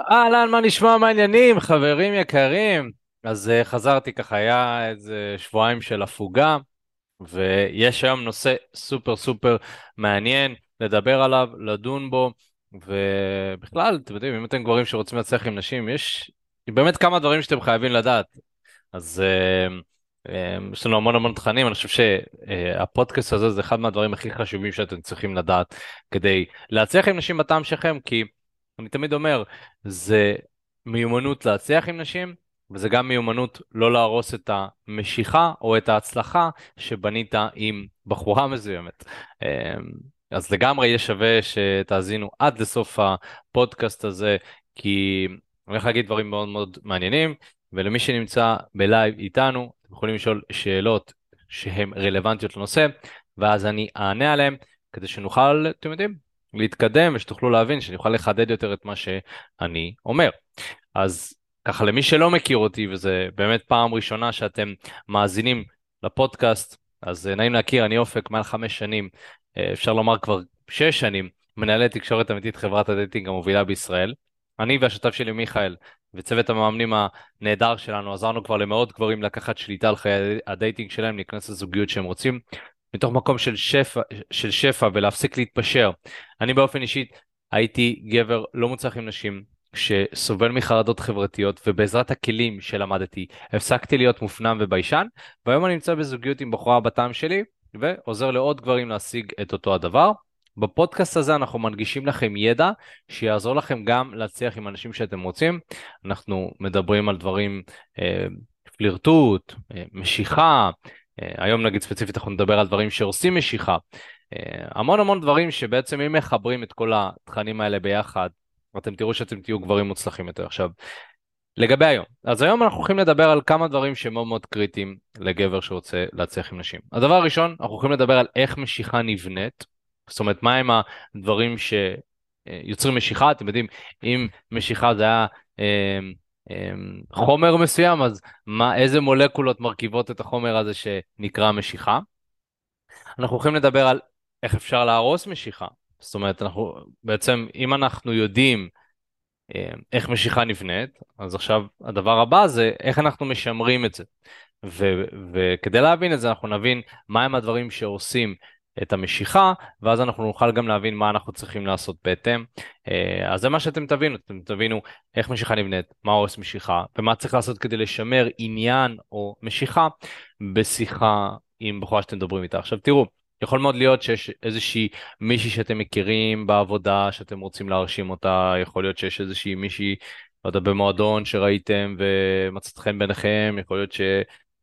אהלן, מה נשמע, מה העניינים, חברים יקרים? אז uh, חזרתי ככה, היה איזה שבועיים של הפוגה, ויש היום נושא סופר סופר מעניין לדבר עליו, לדון בו, ובכלל, אתם יודעים, אם אתם גברים שרוצים להצליח עם נשים, יש באמת כמה דברים שאתם חייבים לדעת. אז uh, uh, יש לנו המון המון תכנים, אני חושב שהפודקאסט הזה זה אחד מהדברים הכי חשובים שאתם צריכים לדעת כדי להצליח עם נשים בטעם שלכם, כי... אני תמיד אומר, זה מיומנות להצליח עם נשים, וזה גם מיומנות לא להרוס את המשיכה או את ההצלחה שבנית עם בחורה מסוימת. אמ, אז לגמרי יהיה שווה שתאזינו עד לסוף הפודקאסט הזה, כי אני הולך להגיד דברים מאוד מאוד מעניינים, ולמי שנמצא בלייב איתנו, אתם יכולים לשאול שאלות שהן רלוונטיות לנושא, ואז אני אענה עליהן, כדי שנוכל, אתם יודעים, להתקדם ושתוכלו להבין שאני אוכל לחדד יותר את מה שאני אומר. אז ככה למי שלא מכיר אותי וזה באמת פעם ראשונה שאתם מאזינים לפודקאסט אז נעים להכיר אני אופק מעל חמש שנים אה, אפשר לומר כבר שש שנים מנהל את תקשורת אמיתית חברת הדייטינג המובילה בישראל. אני והשותף שלי מיכאל וצוות המאמנים הנהדר שלנו עזרנו כבר למאות גברים לקחת שליטה על חיי הדייטינג שלהם להיכנס לזוגיות שהם רוצים מתוך מקום של שפע, של שפע ולהפסיק להתפשר. אני באופן אישי הייתי גבר לא מוצלח עם נשים, שסובל מחרדות חברתיות, ובעזרת הכלים שלמדתי, הפסקתי להיות מופנם וביישן, והיום אני נמצא בזוגיות עם בחורה בטעם שלי, ועוזר לעוד גברים להשיג את אותו הדבר. בפודקאסט הזה אנחנו מנגישים לכם ידע שיעזור לכם גם להצליח עם אנשים שאתם רוצים. אנחנו מדברים על דברים, אה, פלירטוט, אה, משיכה, היום נגיד ספציפית אנחנו נדבר על דברים שעושים משיכה. אה, המון המון דברים שבעצם אם מחברים את כל התכנים האלה ביחד, אתם תראו שאתם תהיו גברים מוצלחים יותר. עכשיו, לגבי היום, אז היום אנחנו הולכים לדבר על כמה דברים שהם מאוד קריטיים לגבר שרוצה להצליח עם נשים. הדבר הראשון, אנחנו הולכים לדבר על איך משיכה נבנית, זאת אומרת, מהם הדברים שיוצרים משיכה, אתם יודעים, אם משיכה זה היה... אמ, חומר מסוים, אז מה, איזה מולקולות מרכיבות את החומר הזה שנקרא משיכה. אנחנו הולכים לדבר על איך אפשר להרוס משיכה. זאת אומרת, אנחנו בעצם, אם אנחנו יודעים אמ, איך משיכה נבנית, אז עכשיו הדבר הבא זה איך אנחנו משמרים את זה. ו- וכדי להבין את זה אנחנו נבין מהם הדברים שעושים את המשיכה, ואז אנחנו נוכל גם להבין מה אנחנו צריכים לעשות בהתאם. אה, אז זה מה שאתם תבינו, אתם תבינו איך משיכה נבנית, מה הורס משיכה, ומה צריך לעשות כדי לשמר עניין או משיכה בשיחה עם בחורה שאתם מדברים איתה. עכשיו תראו, יכול מאוד להיות שיש איזושהי מישהי שאתם מכירים בעבודה, שאתם רוצים להרשים אותה, יכול להיות שיש איזושהי מישהי, לא יודע, במועדון שראיתם ומצאת חן ביניכם, יכול להיות ש...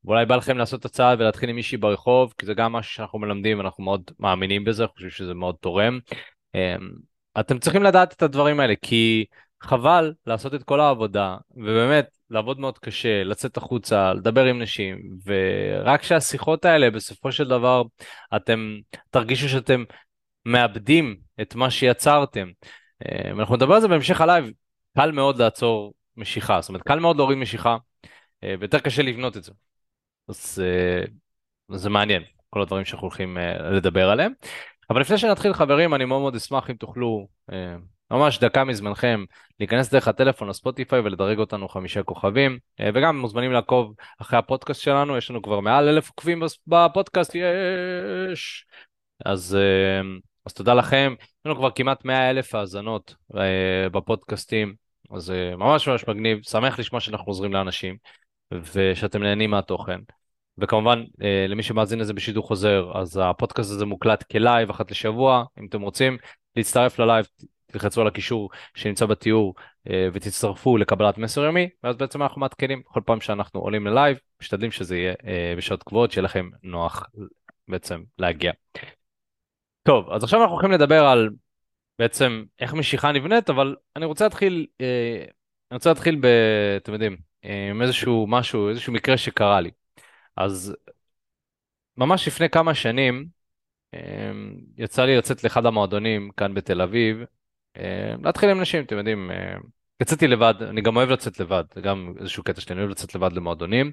ואולי בא לכם לעשות את הצעד ולהתחיל עם מישהי ברחוב, כי זה גם משהו שאנחנו מלמדים ואנחנו מאוד מאמינים בזה, חושבים שזה מאוד תורם. אמ, אתם צריכים לדעת את הדברים האלה, כי חבל לעשות את כל העבודה, ובאמת לעבוד מאוד קשה, לצאת החוצה, לדבר עם נשים, ורק שהשיחות האלה בסופו של דבר אתם תרגישו שאתם מאבדים את מה שיצרתם. אמ, אנחנו נדבר על זה בהמשך הלייב, קל מאוד לעצור משיכה, זאת אומרת קל מאוד להוריד משיכה, אה, ויותר קשה לבנות את זה. אז אה, זה מעניין, כל הדברים שאנחנו הולכים אה, לדבר עליהם. אבל לפני שנתחיל חברים, אני מאוד מאוד אשמח אם תוכלו אה, ממש דקה מזמנכם להיכנס דרך הטלפון לספוטיפיי ולדרג אותנו חמישה כוכבים, וגם מוזמנים לעקוב אחרי הפודקאסט שלנו, יש לנו כבר מעל אלף עוקבים בפודקאסט, יש! אז, אז תודה לכם, יש לנו כבר כמעט 100 אלף האזנות בפודקאסטים, אז ממש ממש מגניב, שמח לשמוע שאנחנו עוזרים לאנשים. ושאתם נהנים מהתוכן. וכמובן, אה, למי שמאזין לזה בשידור חוזר, אז הפודקאסט הזה מוקלט כלייב אחת לשבוע, אם אתם רוצים להצטרף ללייב, תלחצו על הקישור שנמצא בתיאור אה, ותצטרפו לקבלת מסר יומי, ואז בעצם אנחנו מעדכנים כל פעם שאנחנו עולים ללייב, משתדלים שזה יהיה אה, בשעות קבועות, שיהיה לכם נוח בעצם להגיע. טוב, אז עכשיו אנחנו הולכים לדבר על בעצם איך משיכה נבנית, אבל אני רוצה להתחיל, אני רוצה להתחיל ב... אתם יודעים, עם איזשהו משהו, איזשהו מקרה שקרה לי. אז ממש לפני כמה שנים אמ, יצא לי לצאת לאחד המועדונים כאן בתל אביב, אמ, להתחיל עם נשים, אתם יודעים, אמ, יצאתי לבד, אני גם אוהב לצאת לבד, זה גם איזשהו קטע שלי, אני אוהב לצאת לבד למועדונים.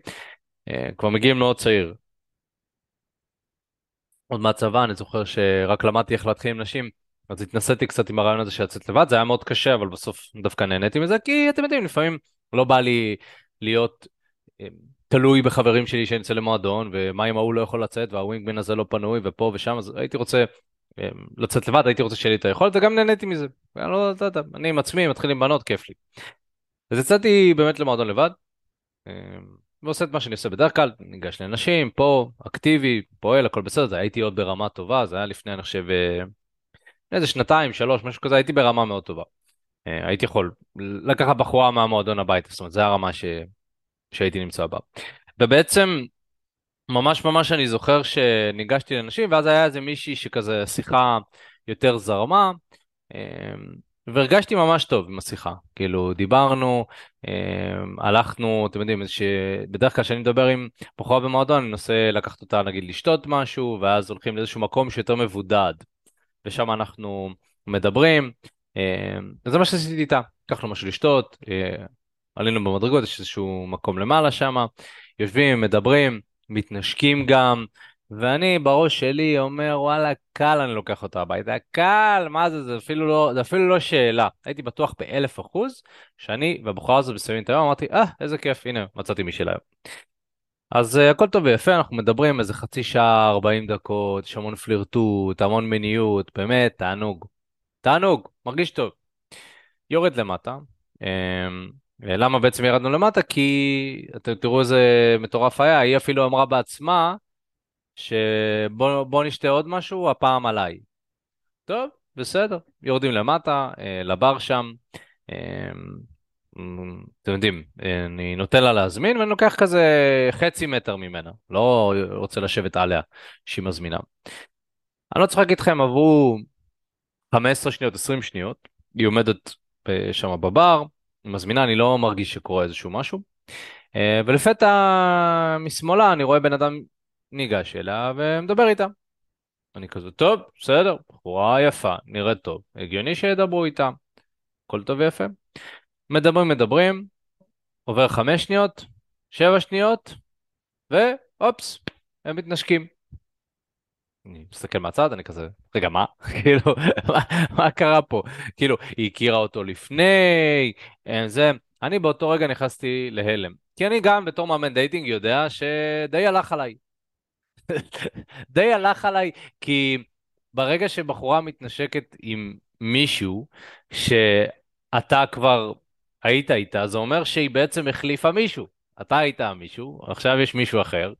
כבר מגיעים מאוד צעיר. עוד מהצבא, אני זוכר שרק למדתי איך להתחיל עם נשים, אז התנסיתי קצת עם הרעיון הזה של לצאת לבד, זה היה מאוד קשה, אבל בסוף דווקא נהניתי מזה, כי אתם יודעים, לפעמים לא בא לי להיות אה, תלוי בחברים שלי שאני אצא למועדון, ומה אם ההוא לא יכול לצאת, והווינגמן הזה לא פנוי, ופה ושם, אז הייתי רוצה אה, לצאת לבד, הייתי רוצה שיהיה לי את היכולת, וגם נהניתי מזה. אני לא יודע, אני עם עצמי, מתחיל עם בנות, כיף לי. אז יצאתי באמת למועדון לבד, אה, ועושה את מה שאני עושה בדרך כלל, ניגש לנשים, פה, אקטיבי, פועל, הכל בסדר, זה הייתי עוד ברמה טובה, זה היה לפני, אני חושב, איזה שנתיים, שלוש, משהו כזה, הייתי ברמה מאוד טובה. הייתי יכול לקחת בחורה מהמועדון הביתה, זאת אומרת, זו הרמה ש... שהייתי נמצא בה. ובעצם, ממש ממש אני זוכר שניגשתי לנשים, ואז היה איזה מישהי שכזה שיחה יותר זרמה, אמ, והרגשתי ממש טוב עם השיחה. כאילו, דיברנו, אמ, הלכנו, אתם יודעים, שבדרך כלל כשאני מדבר עם בחורה במועדון, אני מנסה לקחת אותה, נגיד, לשתות משהו, ואז הולכים לאיזשהו מקום שיותר מבודד, ושם אנחנו מדברים. אמ, וזה מה שעשיתי איתה, לקחנו משהו לשתות, אה, עלינו במדרגות, יש איזשהו מקום למעלה שם, יושבים, מדברים, מתנשקים גם, ואני בראש שלי אומר, וואלה, קל אני לוקח אותה הביתה, קל, מה זה, זה אפילו לא, זה אפילו לא שאלה. הייתי בטוח באלף אחוז, שאני והבחורה הזו מסיימים את היום, אמרתי, אה, איזה כיף, הנה, מצאתי מישהי להיום. אז uh, הכל טוב ויפה, אנחנו מדברים איזה חצי שעה, 40 דקות, יש המון פלירטוט, המון מיניות, באמת, תענוג. תענוג, מרגיש טוב. יורד למטה, um, למה בעצם ירדנו למטה? כי אתם תראו איזה מטורף היה, היא אפילו אמרה בעצמה שבוא נשתה עוד משהו, הפעם עליי. טוב, בסדר, יורדים למטה, אה, לבר שם. אה, אתם יודעים, אני נותן לה להזמין ואני לוקח כזה חצי מטר ממנה, לא רוצה לשבת עליה שהיא מזמינה. אני לא צריך להגיד לכם, עברו 15 שניות, 20 שניות, היא עומדת שם בבר, מזמינה, אני לא מרגיש שקורה איזשהו משהו. אה, ולפתע משמאלה אני רואה בן אדם ניגש אליה ומדבר איתה. אני כזה, טוב, בסדר, בחורה יפה, נראית טוב, הגיוני שידברו איתה, הכל טוב ויפה. מדברים, מדברים, עובר חמש שניות, שבע שניות, ואופס, הם מתנשקים. אני מסתכל מהצד, אני כזה, רגע, מה? כאילו, מה, קרה פה? כאילו, היא הכירה אותו לפני, אה, זה... אני באותו רגע נכנסתי להלם. כי אני גם בתור מאמן דייטינג יודע שדי הלך עליי. די הלך עליי, כי ברגע שבחורה מתנשקת עם מישהו שאתה כבר היית איתה, זה אומר שהיא בעצם החליפה מישהו. אתה היית מישהו, עכשיו יש מישהו אחר,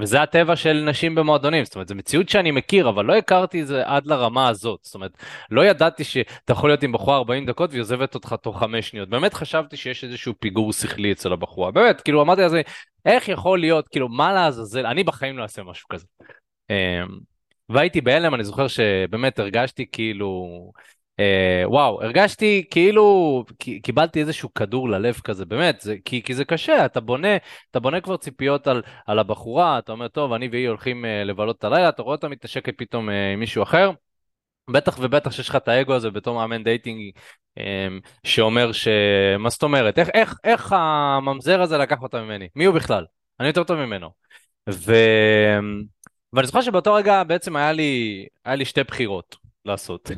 וזה הטבע של נשים במועדונים, זאת אומרת, זו מציאות שאני מכיר, אבל לא הכרתי את זה עד לרמה הזאת. זאת אומרת, לא ידעתי שאתה יכול להיות עם בחורה 40 דקות והיא עוזבת אותך תוך 5 שניות. באמת חשבתי שיש איזשהו פיגור שכלי אצל הבחורה. באמת, כאילו אמרתי לזה, איך יכול להיות, כאילו, מה לעזאזל, אני בחיים לא אעשה משהו כזה. אמ, והייתי בהלם, אני זוכר שבאמת הרגשתי כאילו... אה, וואו, הרגשתי כאילו קיבלתי איזשהו כדור ללב כזה, באמת, זה, כי, כי זה קשה, אתה בונה, אתה בונה כבר ציפיות על, על הבחורה, אתה אומר, טוב, אני והיא הולכים אה, לבלות את הלילה, אתה רואה אותה מתנשקת פתאום אה, עם מישהו אחר, בטח ובטח שיש לך את האגו הזה בתור מאמן דייטינג אה, שאומר ש... מה זאת אומרת? איך, איך, איך הממזר הזה לקח אותה ממני? מי הוא בכלל? אני יותר טוב ממנו. ו... ואני זוכר שבאותו רגע בעצם היה לי, היה לי שתי בחירות. לעשות.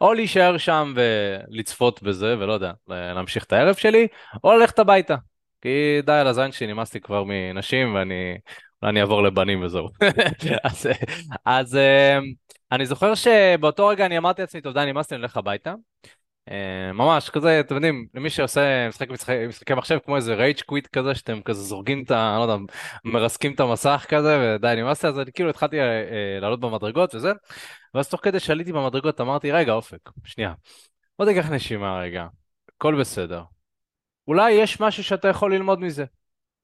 או להישאר שם ולצפות בזה, ולא יודע, להמשיך את הערב שלי, או ללכת הביתה. כי די על הזין שלי, נמאסתי כבר מנשים, ואני אני אעבור לבנים וזהו. אז, אז אמ, אני זוכר שבאותו רגע אני אמרתי לעצמי, טוב די, נמאסתי, אני הולך הביתה. אמ, ממש כזה, אתם יודעים, למי שעושה משחק משחקי מחשב כמו איזה רייג' קוויט כזה, שאתם כזה זורגים את ה... לא יודע, מרסקים את המסך כזה, ודי, נמאסתי, אז כאילו התחלתי אה, אה, לעלות במדרגות וזה. ואז תוך כדי שעליתי במדרגות אמרתי, רגע, אופק, שנייה, בוא תיקח נשימה רגע, הכל בסדר. אולי יש משהו שאתה יכול ללמוד מזה.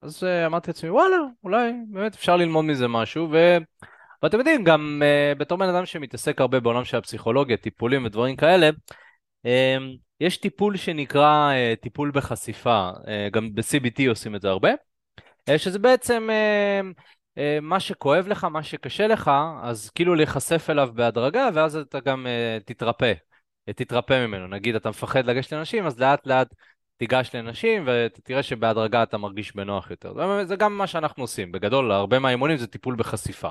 אז אמרתי לעצמי, וואלה, אולי באמת אפשר ללמוד מזה משהו, ו... ואתם יודעים, גם בתור בן אדם שמתעסק הרבה בעולם של הפסיכולוגיה, טיפולים ודברים כאלה, יש טיפול שנקרא uh, טיפול בחשיפה, uh, גם ב-CBT עושים את זה הרבה, uh, שזה בעצם אה, מה שכואב לך, מה שקשה לך, אז כאילו להיחשף אליו בהדרגה, ואז אתה גם תתרפא, תתרפא ממנו. נגיד, אתה מפחד לגשת לנשים, אז לאט לאט תיגש לנשים, ותראה שבהדרגה אתה מרגיש בנוח יותר. זה גם מה שאנחנו עושים. בגדול, הרבה מהאימונים זה טיפול בחשיפה.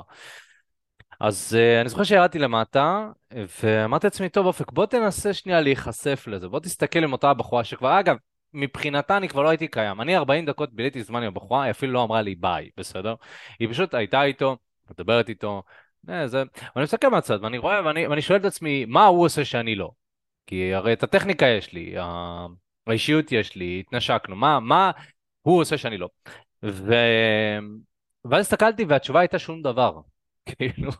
אז uh, אני זוכר שירדתי למטה, ואמרתי לעצמי, טוב אופק, בוא תנסה שנייה להיחשף לזה, בוא תסתכל עם אותה בחורה שכבר, אגב, מבחינתה אני כבר לא הייתי קיים. אני 40 דקות ביליתי זמן עם הבחורה, היא אפילו לא אמרה לי ביי, בסדר? היא פשוט הייתה איתו, מדברת איתו, אה, זה... ואני מסתכל מהצד, ואני רואה, ואני, ואני שואל את עצמי, מה הוא עושה שאני לא? כי הרי את הטכניקה יש לי, האישיות יש לי, התנשקנו, מה, מה הוא עושה שאני לא? ו... ואז הסתכלתי והתשובה הייתה שום דבר. כאילו,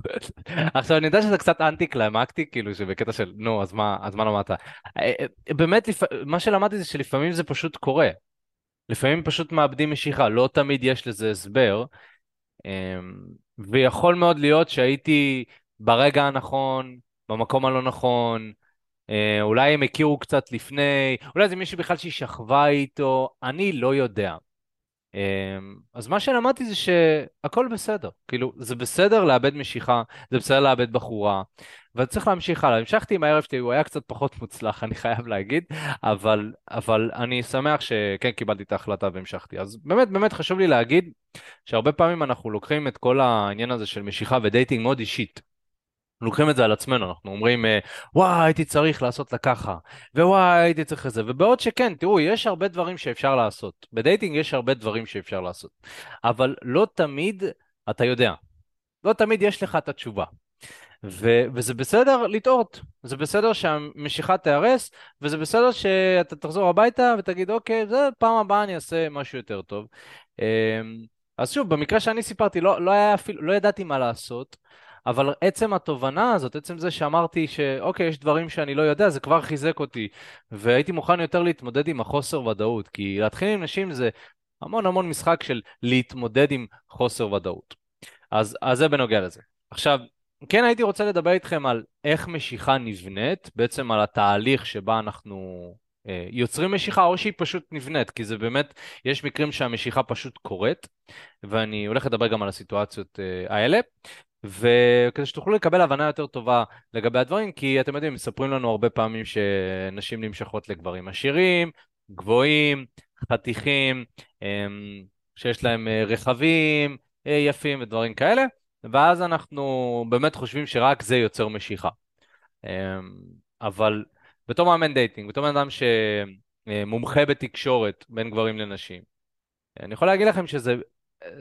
עכשיו אני יודע שזה קצת אנטי קליימקטי, כאילו שבקטע של נו, אז מה, אז מה למדת? אה, אה, באמת, מה שלמדתי זה שלפעמים זה פשוט קורה. לפעמים פשוט מאבדים משיכה, לא תמיד יש לזה הסבר. אמ, ויכול מאוד להיות שהייתי ברגע הנכון, במקום הלא נכון, אה, אולי הם הכירו קצת לפני, אולי זה מישהו בכלל שהיא שכבה איתו, אני לא יודע. אמ, אז מה שלמדתי זה שהכל בסדר, כאילו, זה בסדר לאבד משיכה, זה בסדר לאבד בחורה, וצריך להמשיך הלאה. המשכתי עם הערב שלי, הוא היה קצת פחות מוצלח, אני חייב להגיד, אבל, אבל אני שמח שכן קיבלתי את ההחלטה והמשכתי. אז באמת, באמת חשוב לי להגיד שהרבה פעמים אנחנו לוקחים את כל העניין הזה של משיכה ודייטינג מאוד אישית. לוקחים את זה על עצמנו, אנחנו אומרים, אה, וואי, הייתי צריך לעשות לה ככה, וואי, הייתי צריך את זה, ובעוד שכן, תראו, יש הרבה דברים שאפשר לעשות. בדייטינג יש הרבה דברים שאפשר לעשות, אבל לא תמיד אתה יודע. לא תמיד יש לך את התשובה. ו- וזה בסדר לטעות, זה בסדר שהמשיכה תיהרס, וזה בסדר שאתה תחזור הביתה ותגיד, אוקיי, זה פעם הבאה אני אעשה משהו יותר טוב. אמ, אז שוב, במקרה שאני סיפרתי, לא, לא, אפילו, לא ידעתי מה לעשות. אבל עצם התובנה הזאת, עצם זה שאמרתי שאוקיי, יש דברים שאני לא יודע, זה כבר חיזק אותי, והייתי מוכן יותר להתמודד עם החוסר ודאות, כי להתחיל עם נשים זה המון המון משחק של להתמודד עם חוסר ודאות. אז, אז זה בנוגע לזה. עכשיו, כן הייתי רוצה לדבר איתכם על איך משיכה נבנית, בעצם על התהליך שבה אנחנו אה, יוצרים משיכה או שהיא פשוט נבנית, כי זה באמת, יש מקרים שהמשיכה פשוט קורית, ואני הולך לדבר גם על הסיטואציות אה, האלה. וכדי שתוכלו לקבל הבנה יותר טובה לגבי הדברים, כי אתם יודעים, מספרים לנו הרבה פעמים שנשים נמשכות לגברים עשירים, גבוהים, חתיכים, אמ, שיש להם אה, רכבים אה, יפים ודברים כאלה, ואז אנחנו באמת חושבים שרק זה יוצר משיכה. אמ, אבל בתור מאמן dating, בתור אדם שמומחה בתקשורת בין גברים לנשים, אני יכול להגיד לכם שזה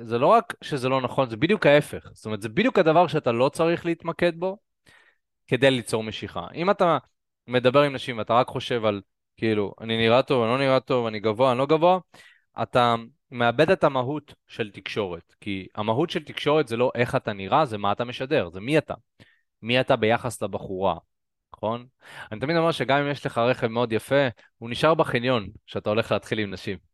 זה לא רק שזה לא נכון, זה בדיוק ההפך. זאת אומרת, זה בדיוק הדבר שאתה לא צריך להתמקד בו כדי ליצור משיכה. אם אתה מדבר עם נשים ואתה רק חושב על, כאילו, אני נראה טוב, אני לא נראה טוב, אני גבוה, אני לא גבוה, אתה מאבד את המהות של תקשורת. כי המהות של תקשורת זה לא איך אתה נראה, זה מה אתה משדר, זה מי אתה. מי אתה ביחס לבחורה, נכון? אני תמיד אומר שגם אם יש לך רכב מאוד יפה, הוא נשאר בחניון כשאתה הולך להתחיל עם נשים.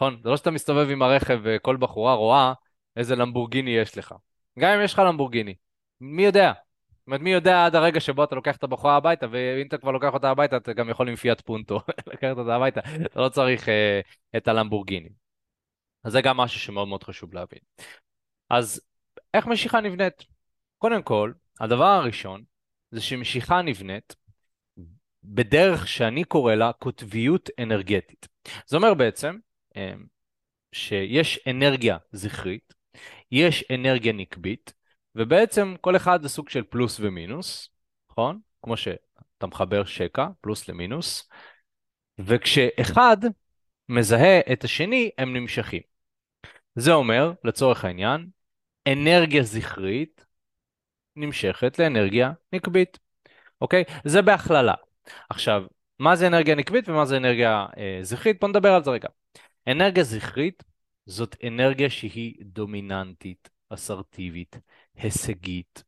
נכון? זה לא שאתה מסתובב עם הרכב וכל בחורה רואה איזה למבורגיני יש לך. גם אם יש לך למבורגיני. מי יודע? זאת אומרת, מי יודע עד הרגע שבו אתה לוקח את הבחורה הביתה, ואם אתה כבר לוקח אותה הביתה, אתה גם יכול עם פיאט פונטו לקחת אותה הביתה, אתה לא צריך אה, את הלמבורגיני. אז זה גם משהו שמאוד מאוד חשוב להבין. אז איך משיכה נבנית? קודם כל, הדבר הראשון זה שמשיכה נבנית בדרך שאני קורא לה קוטביות אנרגטית. זה אומר בעצם שיש אנרגיה זכרית, יש אנרגיה נקבית, ובעצם כל אחד זה סוג של פלוס ומינוס, נכון? כמו שאתה מחבר שקע, פלוס למינוס, וכשאחד מזהה את השני, הם נמשכים. זה אומר, לצורך העניין, אנרגיה זכרית נמשכת לאנרגיה נקבית, אוקיי? זה בהכללה. עכשיו, מה זה אנרגיה נקבית ומה זה אנרגיה אה, זכרית? בוא נדבר על זה רגע. אנרגיה זכרית זאת אנרגיה שהיא דומיננטית, אסרטיבית, הישגית.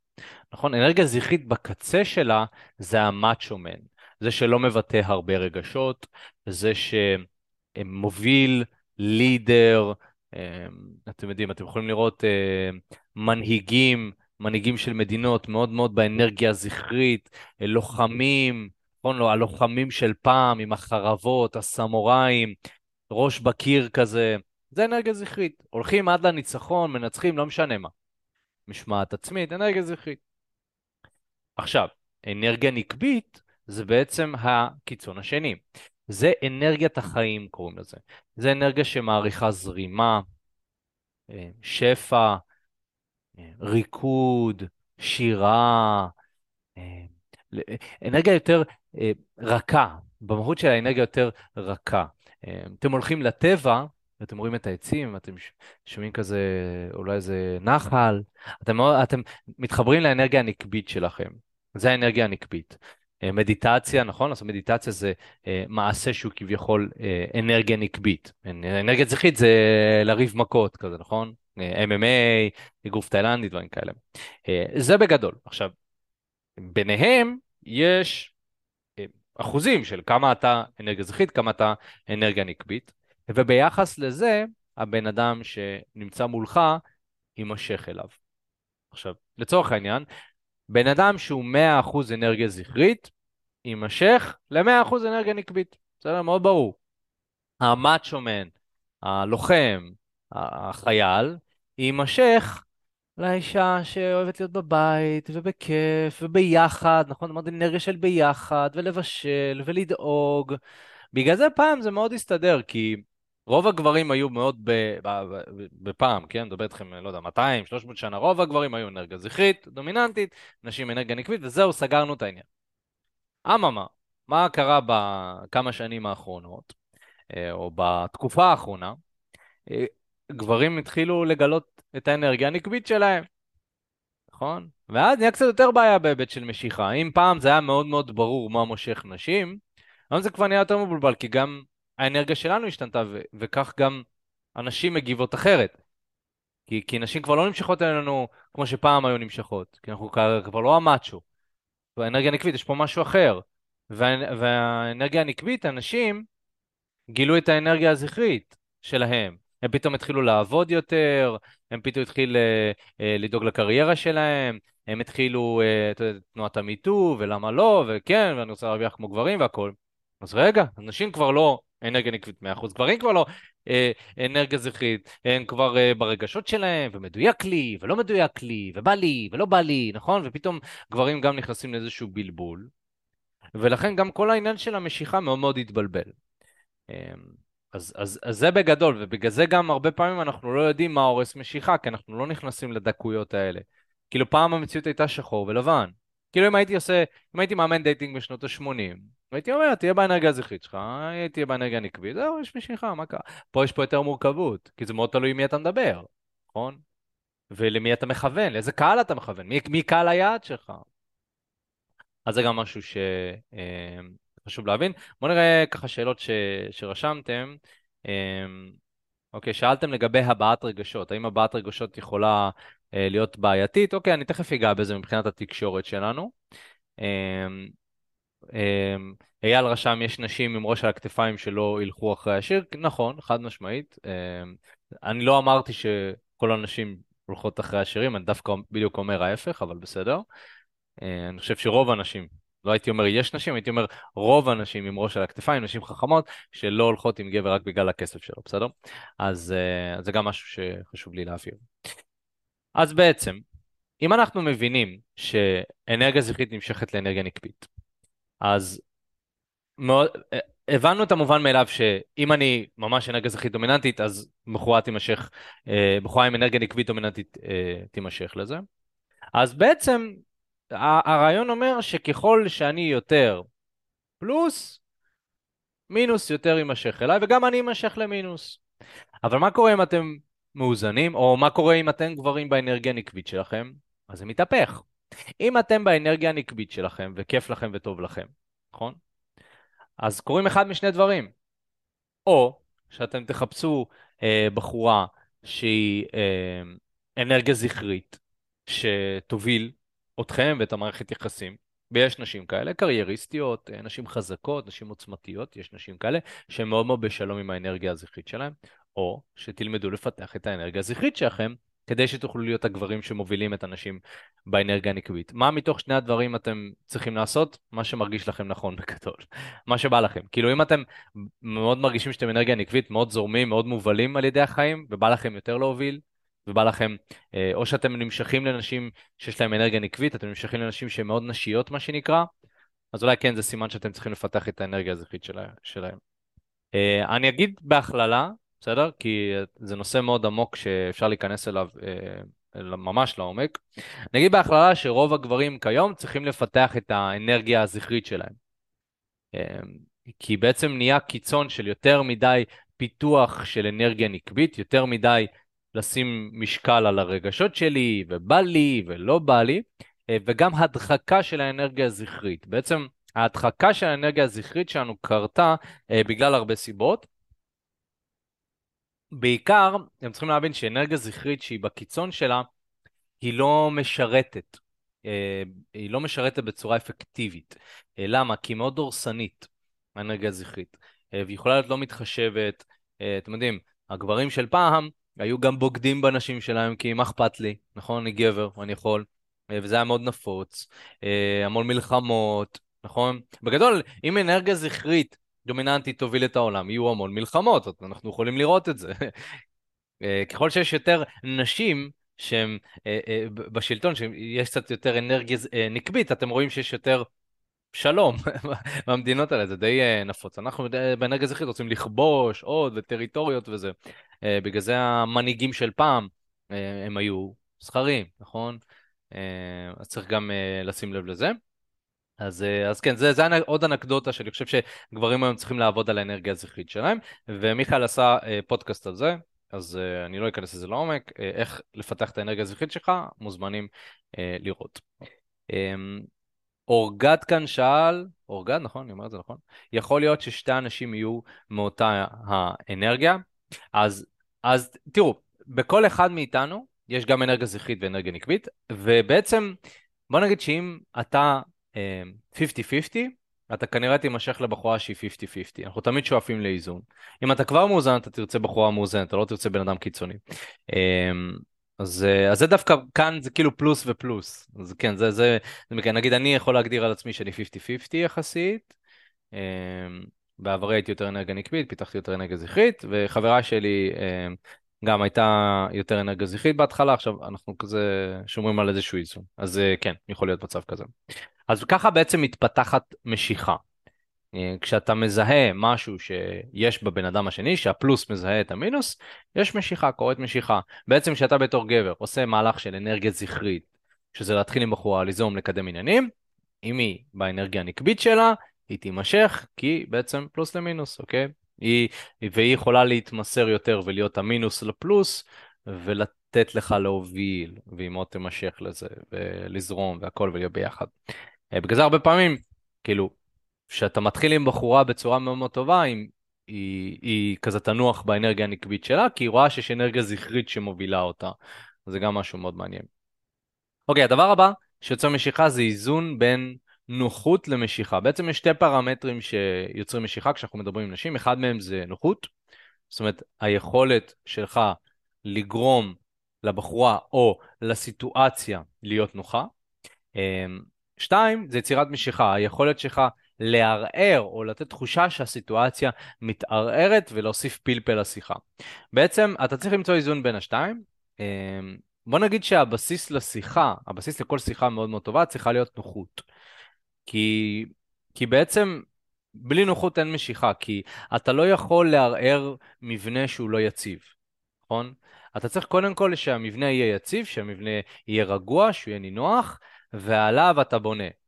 נכון? אנרגיה זכרית בקצה שלה זה המאצ'ו מן. זה שלא מבטא הרבה רגשות, זה שמוביל, לידר, אמ, אתם יודעים, אתם יכולים לראות אה, מנהיגים, מנהיגים של מדינות מאוד מאוד באנרגיה הזכרית, לוחמים, נכון? לא, הלוחמים של פעם עם החרבות, הסמוראים, ראש בקיר כזה, זה אנרגיה זכרית. הולכים עד לניצחון, מנצחים, לא משנה מה. משמעת עצמית, אנרגיה זכרית. עכשיו, אנרגיה נקבית זה בעצם הקיצון השני. זה אנרגיית החיים קוראים לזה. זה אנרגיה שמעריכה זרימה, אה, שפע, אה, ריקוד, שירה, אה, אנרגיה יותר רכה, במהות של האנרגיה יותר רכה. אה, אתם הולכים לטבע, ואתם רואים את העצים, אתם שומעים כזה, אולי איזה נחל, אתם, אתם מתחברים לאנרגיה הנקבית שלכם. זה האנרגיה הנקבית. מדיטציה, נכון? לעשות מדיטציה זה מעשה שהוא כביכול אנרגיה נקבית. אנרגיה זכרית זה לריב מכות כזה, נכון? MMA, אגרוף תאילנדי, דברים כאלה. זה בגדול. עכשיו, ביניהם יש אה, אחוזים של כמה אתה אנרגיה זכרית, כמה אתה אנרגיה נקבית, וביחס לזה, הבן אדם שנמצא מולך יימשך אליו. עכשיו, לצורך העניין, בן אדם שהוא 100% אנרגיה זכרית, יימשך ל-100% אנרגיה נקבית. בסדר? מאוד ברור. המאצ'ומן, הלוחם, החייל, יימשך לאישה שאוהבת להיות בבית, ובכיף, וביחד, נכון? אמרתי אנרגיה של ביחד, ולבשל, ולדאוג. בגלל זה פעם זה מאוד הסתדר, כי רוב הגברים היו מאוד בפעם, כן? מדבר איתכם, לא יודע, 200, 300 שנה, רוב הגברים היו אנרגיה זכרית, דומיננטית, נשים אנרגיה נקבית, וזהו, סגרנו את העניין. אממה, מה קרה בכמה שנים האחרונות, אה, או בתקופה האחרונה? אה, גברים התחילו לגלות את האנרגיה הנקבית שלהם, נכון? ואז נהיה קצת יותר בעיה בהיבט של משיכה. אם פעם זה היה מאוד מאוד ברור מה מושך נשים, היום זה כבר נהיה יותר מבולבל, כי גם האנרגיה שלנו השתנתה, ו- וכך גם הנשים מגיבות אחרת. כי, כי נשים כבר לא נמשכות אלינו כמו שפעם היו נמשכות, כי אנחנו כבר, לא המאצ'ו. והאנרגיה הנקבית, יש פה משהו אחר. וה, והאנרגיה הנקבית, הנשים גילו את האנרגיה הזכרית שלהם. הם פתאום התחילו לעבוד יותר, הם פתאום התחילו אה, אה, לדאוג לקריירה שלהם, הם התחילו אה, תנועת המיטו, ולמה לא, וכן, ואני רוצה להרוויח כמו גברים והכול. אז רגע, נשים כבר לא אנרגיה נקבית 100%, גברים כבר לא אה, אנרגיה זכרית, הם כבר אה, ברגשות שלהם, ומדויק לי, ולא מדויק לי, ובא לי, ולא בא לי, נכון? ופתאום גברים גם נכנסים לאיזשהו בלבול, ולכן גם כל העניין של המשיכה מאוד מאוד התבלבל. אה, אז, אז, אז זה בגדול, ובגלל זה גם הרבה פעמים אנחנו לא יודעים מה הורס משיכה, כי אנחנו לא נכנסים לדקויות האלה. כאילו פעם המציאות הייתה שחור ולבן. כאילו אם הייתי עושה, אם הייתי מאמן dating בשנות ה-80, הייתי אומר, תהיה באנרגיה הזכרית שלך, תהיה באנרגיה הנקבית, זהו, יש משיכה, מה קרה? פה יש פה יותר מורכבות, כי זה מאוד תלוי עם מי אתה מדבר, נכון? ולמי אתה מכוון, לאיזה קהל אתה מכוון, מי, מי קהל היעד שלך. אז זה גם משהו שחשוב אה, להבין. בואו נראה ככה שאלות ש, שרשמתם. אה, אוקיי, שאלתם לגבי הבעת רגשות, האם הבעת רגשות יכולה אה, להיות בעייתית? אוקיי, אני תכף אגע בזה מבחינת התקשורת שלנו. אמ, אייל רשם, יש נשים עם ראש על הכתפיים שלא ילכו אחרי השיר, נכון, חד משמעית. אמ, אני לא אמרתי שכל הנשים הולכות אחרי השירים, אני דווקא בדיוק אומר ההפך, אבל בסדר. אה, אני חושב שרוב הנשים, לא הייתי אומר יש נשים, הייתי אומר רוב הנשים עם ראש על הכתפיים, נשים חכמות, שלא הולכות עם גבר רק בגלל הכסף שלו, בסדר? אז uh, זה גם משהו שחשוב לי להעביר. אז בעצם, אם אנחנו מבינים שאנרגיה זכרית נמשכת לאנרגיה נקבית, אז מאוד, הבנו את המובן מאליו שאם אני ממש אנרגיה זכית דומיננטית, אז בחורה תימשך, אה, בחורה עם אנרגיה נקבית דומיננטית אה, תימשך לזה. אז בעצם הרעיון אומר שככל שאני יותר פלוס, מינוס יותר יימשך אליי, וגם אני אמשך למינוס. אבל מה קורה אם אתם מאוזנים, או מה קורה אם אתם גברים באנרגיה הנקבית שלכם? אז זה מתהפך. אם אתם באנרגיה הנקבית שלכם, וכיף לכם וטוב לכם, נכון? אז קורים אחד משני דברים. או שאתם תחפשו אה, בחורה שהיא אה, אנרגיה זכרית, שתוביל אתכם ואת המערכת יחסים, ויש נשים כאלה, קרייריסטיות, אה, נשים חזקות, נשים עוצמתיות, יש נשים כאלה שהן מאוד מאוד בשלום עם האנרגיה הזכרית שלהם, או שתלמדו לפתח את האנרגיה הזכרית שלכם כדי שתוכלו להיות הגברים שמובילים את הנשים באנרגיה הנקבית. מה מתוך שני הדברים אתם צריכים לעשות? מה שמרגיש לכם נכון בגדול. מה שבא לכם. כאילו אם אתם מאוד מרגישים שאתם אנרגיה נקבית, מאוד זורמים, מאוד מובלים על ידי החיים, ובא לכם יותר להוביל, ובא לכם, אה, או שאתם נמשכים לנשים שיש להם אנרגיה נקבית, אתם נמשכים לנשים שהן מאוד נשיות, מה שנקרא, אז אולי כן זה סימן שאתם צריכים לפתח את האנרגיה הזכרית שלהם. אה, אני אגיד בהכללה, בסדר? כי זה נושא מאוד עמוק שאפשר להיכנס אליו אה, ממש לעומק. נגיד בהכללה שרוב הגברים כיום צריכים לפתח את האנרגיה הזכרית שלהם. כי בעצם נהיה קיצון של יותר מדי פיתוח של אנרגיה נקבית, יותר מדי לשים משקל על הרגשות שלי, ובא לי ולא בא לי, אה, וגם הדחקה של האנרגיה הזכרית. בעצם ההדחקה של האנרגיה הזכרית שלנו קרתה אה, בגלל הרבה סיבות. בעיקר, אתם צריכים להבין שאנרגיה זכרית שהיא בקיצון שלה, היא לא משרתת. אה, היא לא משרתת בצורה אפקטיבית. למה? כי היא מאוד דורסנית, האנרגיה הזכרית. והיא יכולה להיות לא מתחשבת. אתם יודעים, הגברים של פעם היו גם בוגדים בנשים שלהם, כי מה אכפת לי, נכון? אני גבר, אני יכול. אה, וזה היה מאוד נפוץ. אה, המון מלחמות, נכון? בגדול, אם אנרגיה זכרית דומיננטית תוביל את העולם, יהיו המון מלחמות, אנחנו יכולים לראות את זה. אה, ככל שיש יותר נשים שהן בשלטון, שיש קצת יותר אנרגיה נקבית, אתם רואים שיש יותר שלום במדינות האלה, זה די נפוץ. אנחנו באנרגיה זכרית רוצים לכבוש עוד וטריטוריות וזה. בגלל זה המנהיגים של פעם, הם היו זכרים, נכון? אז צריך גם לשים לב לזה. אז, אה, אז כן, זה, זה עוד אנקדוטה שאני חושב שגברים היום צריכים לעבוד על האנרגיה הזכרית שלהם, ומיכאל עשה אה, פודקאסט על זה, אז אה, אני לא אכנס לזה לעומק, אה, איך לפתח את האנרגיה הזכרית שלך, מוזמנים אה, לראות. אה, אורגד כאן שאל, אורגד, נכון? אני אומר את זה נכון? יכול להיות ששתי אנשים יהיו מאותה האנרגיה, אז, אז תראו, בכל אחד מאיתנו יש גם אנרגיה זכרית ואנרגיה נקבית, ובעצם בוא נגיד שאם אתה 50-50, אתה כנראה תימשך לבחורה שהיא 50-50. אנחנו תמיד שואפים לאיזון. אם אתה כבר מאוזן, אתה תרצה בחורה מאוזנת, אתה לא תרצה בן אדם קיצוני. אז, אז זה דווקא, כאן זה כאילו פלוס ופלוס. אז כן, זה, זה, זה נגיד אני יכול להגדיר על עצמי שאני 50-50 יחסית. אמ, בעברי הייתי יותר אנרגיה נקבית, פיתחתי יותר אנרגיה זכרית, וחברה שלי אמ, גם הייתה יותר אנרגיה זכרית בהתחלה, עכשיו אנחנו כזה שומרים על איזשהו איזון. אז אה, כן, יכול להיות מצב כזה. אז ככה בעצם מתפתחת משיכה. אה, כשאתה מזהה משהו שיש בבן אדם השני, שהפלוס מזהה את המינוס, יש משיכה, קורית משיכה. בעצם כשאתה בתור גבר עושה מהלך של אנרגיה זכרית, שזה להתחיל עם בחורה, ליזום, לקדם עניינים, אם היא באנרגיה הנקבית שלה, היא תימשך, כי בעצם פלוס למינוס, אוקיי? היא, והיא יכולה להתמסר יותר ולהיות המינוס לפלוס, ולתת לך להוביל, והיא מאוד תימשך לזה, ולזרום והכל ולהיות ביחד. אה, בגלל זה הרבה פעמים, כאילו, כשאתה מתחיל עם בחורה בצורה מאוד מאוד טובה, היא, היא, היא כזה תנוח באנרגיה הנקבית שלה, כי היא רואה שיש אנרגיה זכרית שמובילה אותה. זה גם משהו מאוד מעניין. אוקיי, הדבר הבא שיוצר משיכה זה איזון בין נוחות למשיכה. בעצם יש שתי פרמטרים שיוצרים משיכה כשאנחנו מדברים עם נשים, אחד מהם זה נוחות, זאת אומרת היכולת שלך לגרום לבחורה או לסיטואציה להיות נוחה. אמ, שתיים, זה יצירת משיכה, היכולת שלך לערער או לתת תחושה שהסיטואציה מתערערת ולהוסיף פלפל לשיחה. בעצם אתה צריך למצוא איזון בין השתיים. אמ, בוא נגיד שהבסיס לשיחה, הבסיס לכל שיחה מאוד מאוד טובה צריכה להיות נוחות. כי, כי בעצם בלי נוחות אין משיכה, כי אתה לא יכול לערער מבנה שהוא לא יציב, נכון? אתה צריך קודם כל שהמבנה יהיה יציב, שהמבנה יהיה רגוע, שהוא יהיה נינוח, ועליו אתה בונה.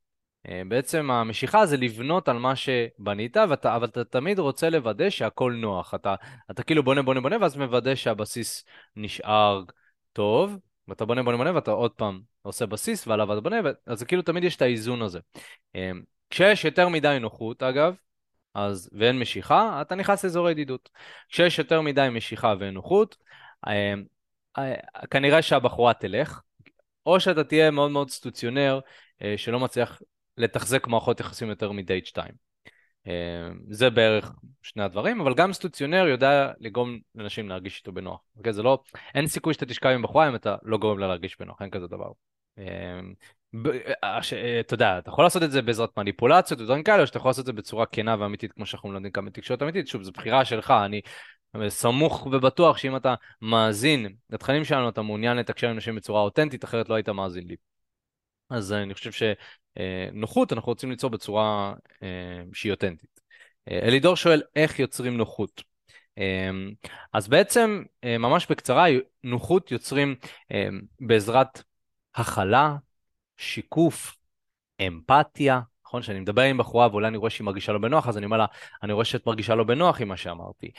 אה, בעצם המשיכה זה לבנות על מה שבנית, ואתה, אבל אתה תמיד רוצה לוודא שהכל נוח. אתה, אתה כאילו בונה, בונה, בונה, ואז מוודא שהבסיס נשאר טוב, ואתה בונה, בונה, בונה, ואתה עוד פעם עושה בסיס, ועליו אתה בונה, אז כאילו תמיד יש את האיזון הזה. אה, כשיש יותר מדי נוחות, אגב, אז, ואין משיכה, אתה נכנס לאזורי ידידות. כשיש יותר מדי משיכה ואין נוחות, אה, כנראה שהבחורה תלך, או שאתה תהיה מאוד מאוד סטוציונר שלא מצליח לתחזק מערכות יחסים יותר מדייט 2. אה, זה בערך שני הדברים, אבל גם סטוציונר יודע לגרום לנשים להרגיש איתו בנוח. אוקיי? זה לא, אין סיכוי שאתה תשכב עם בחורה אם אתה לא גורם לה להרגיש בנוח, אין כזה דבר. אה, אתה יודע, אתה יכול לעשות את זה בעזרת מניפולציות ודברים כאלה, או שאתה יכול לעשות את זה בצורה כנה ואמיתית, כמו שאנחנו מלמדים כאן בתקשורת אמיתית. שוב, זו בחירה שלך, אני סמוך ובטוח שאם אתה מאזין לתכנים שלנו, אתה מעוניין לתקשר עם נשים בצורה אותנטית, אחרת לא היית מאזין לי. אז אני חושב שנוחות אנחנו רוצים ליצור בצורה אה, שהיא אותנטית. אה, אלידור שואל, איך יוצרים נוחות? אז בעצם, ממש בקצרה, נוחות יוצרים בעזרת הכלה, שיקוף, אמפתיה, נכון? כשאני מדבר עם בחורה ואולי אני רואה שהיא מרגישה לא בנוח, אז אני אומר לה, אני רואה שאת מרגישה לא בנוח עם מה שאמרתי.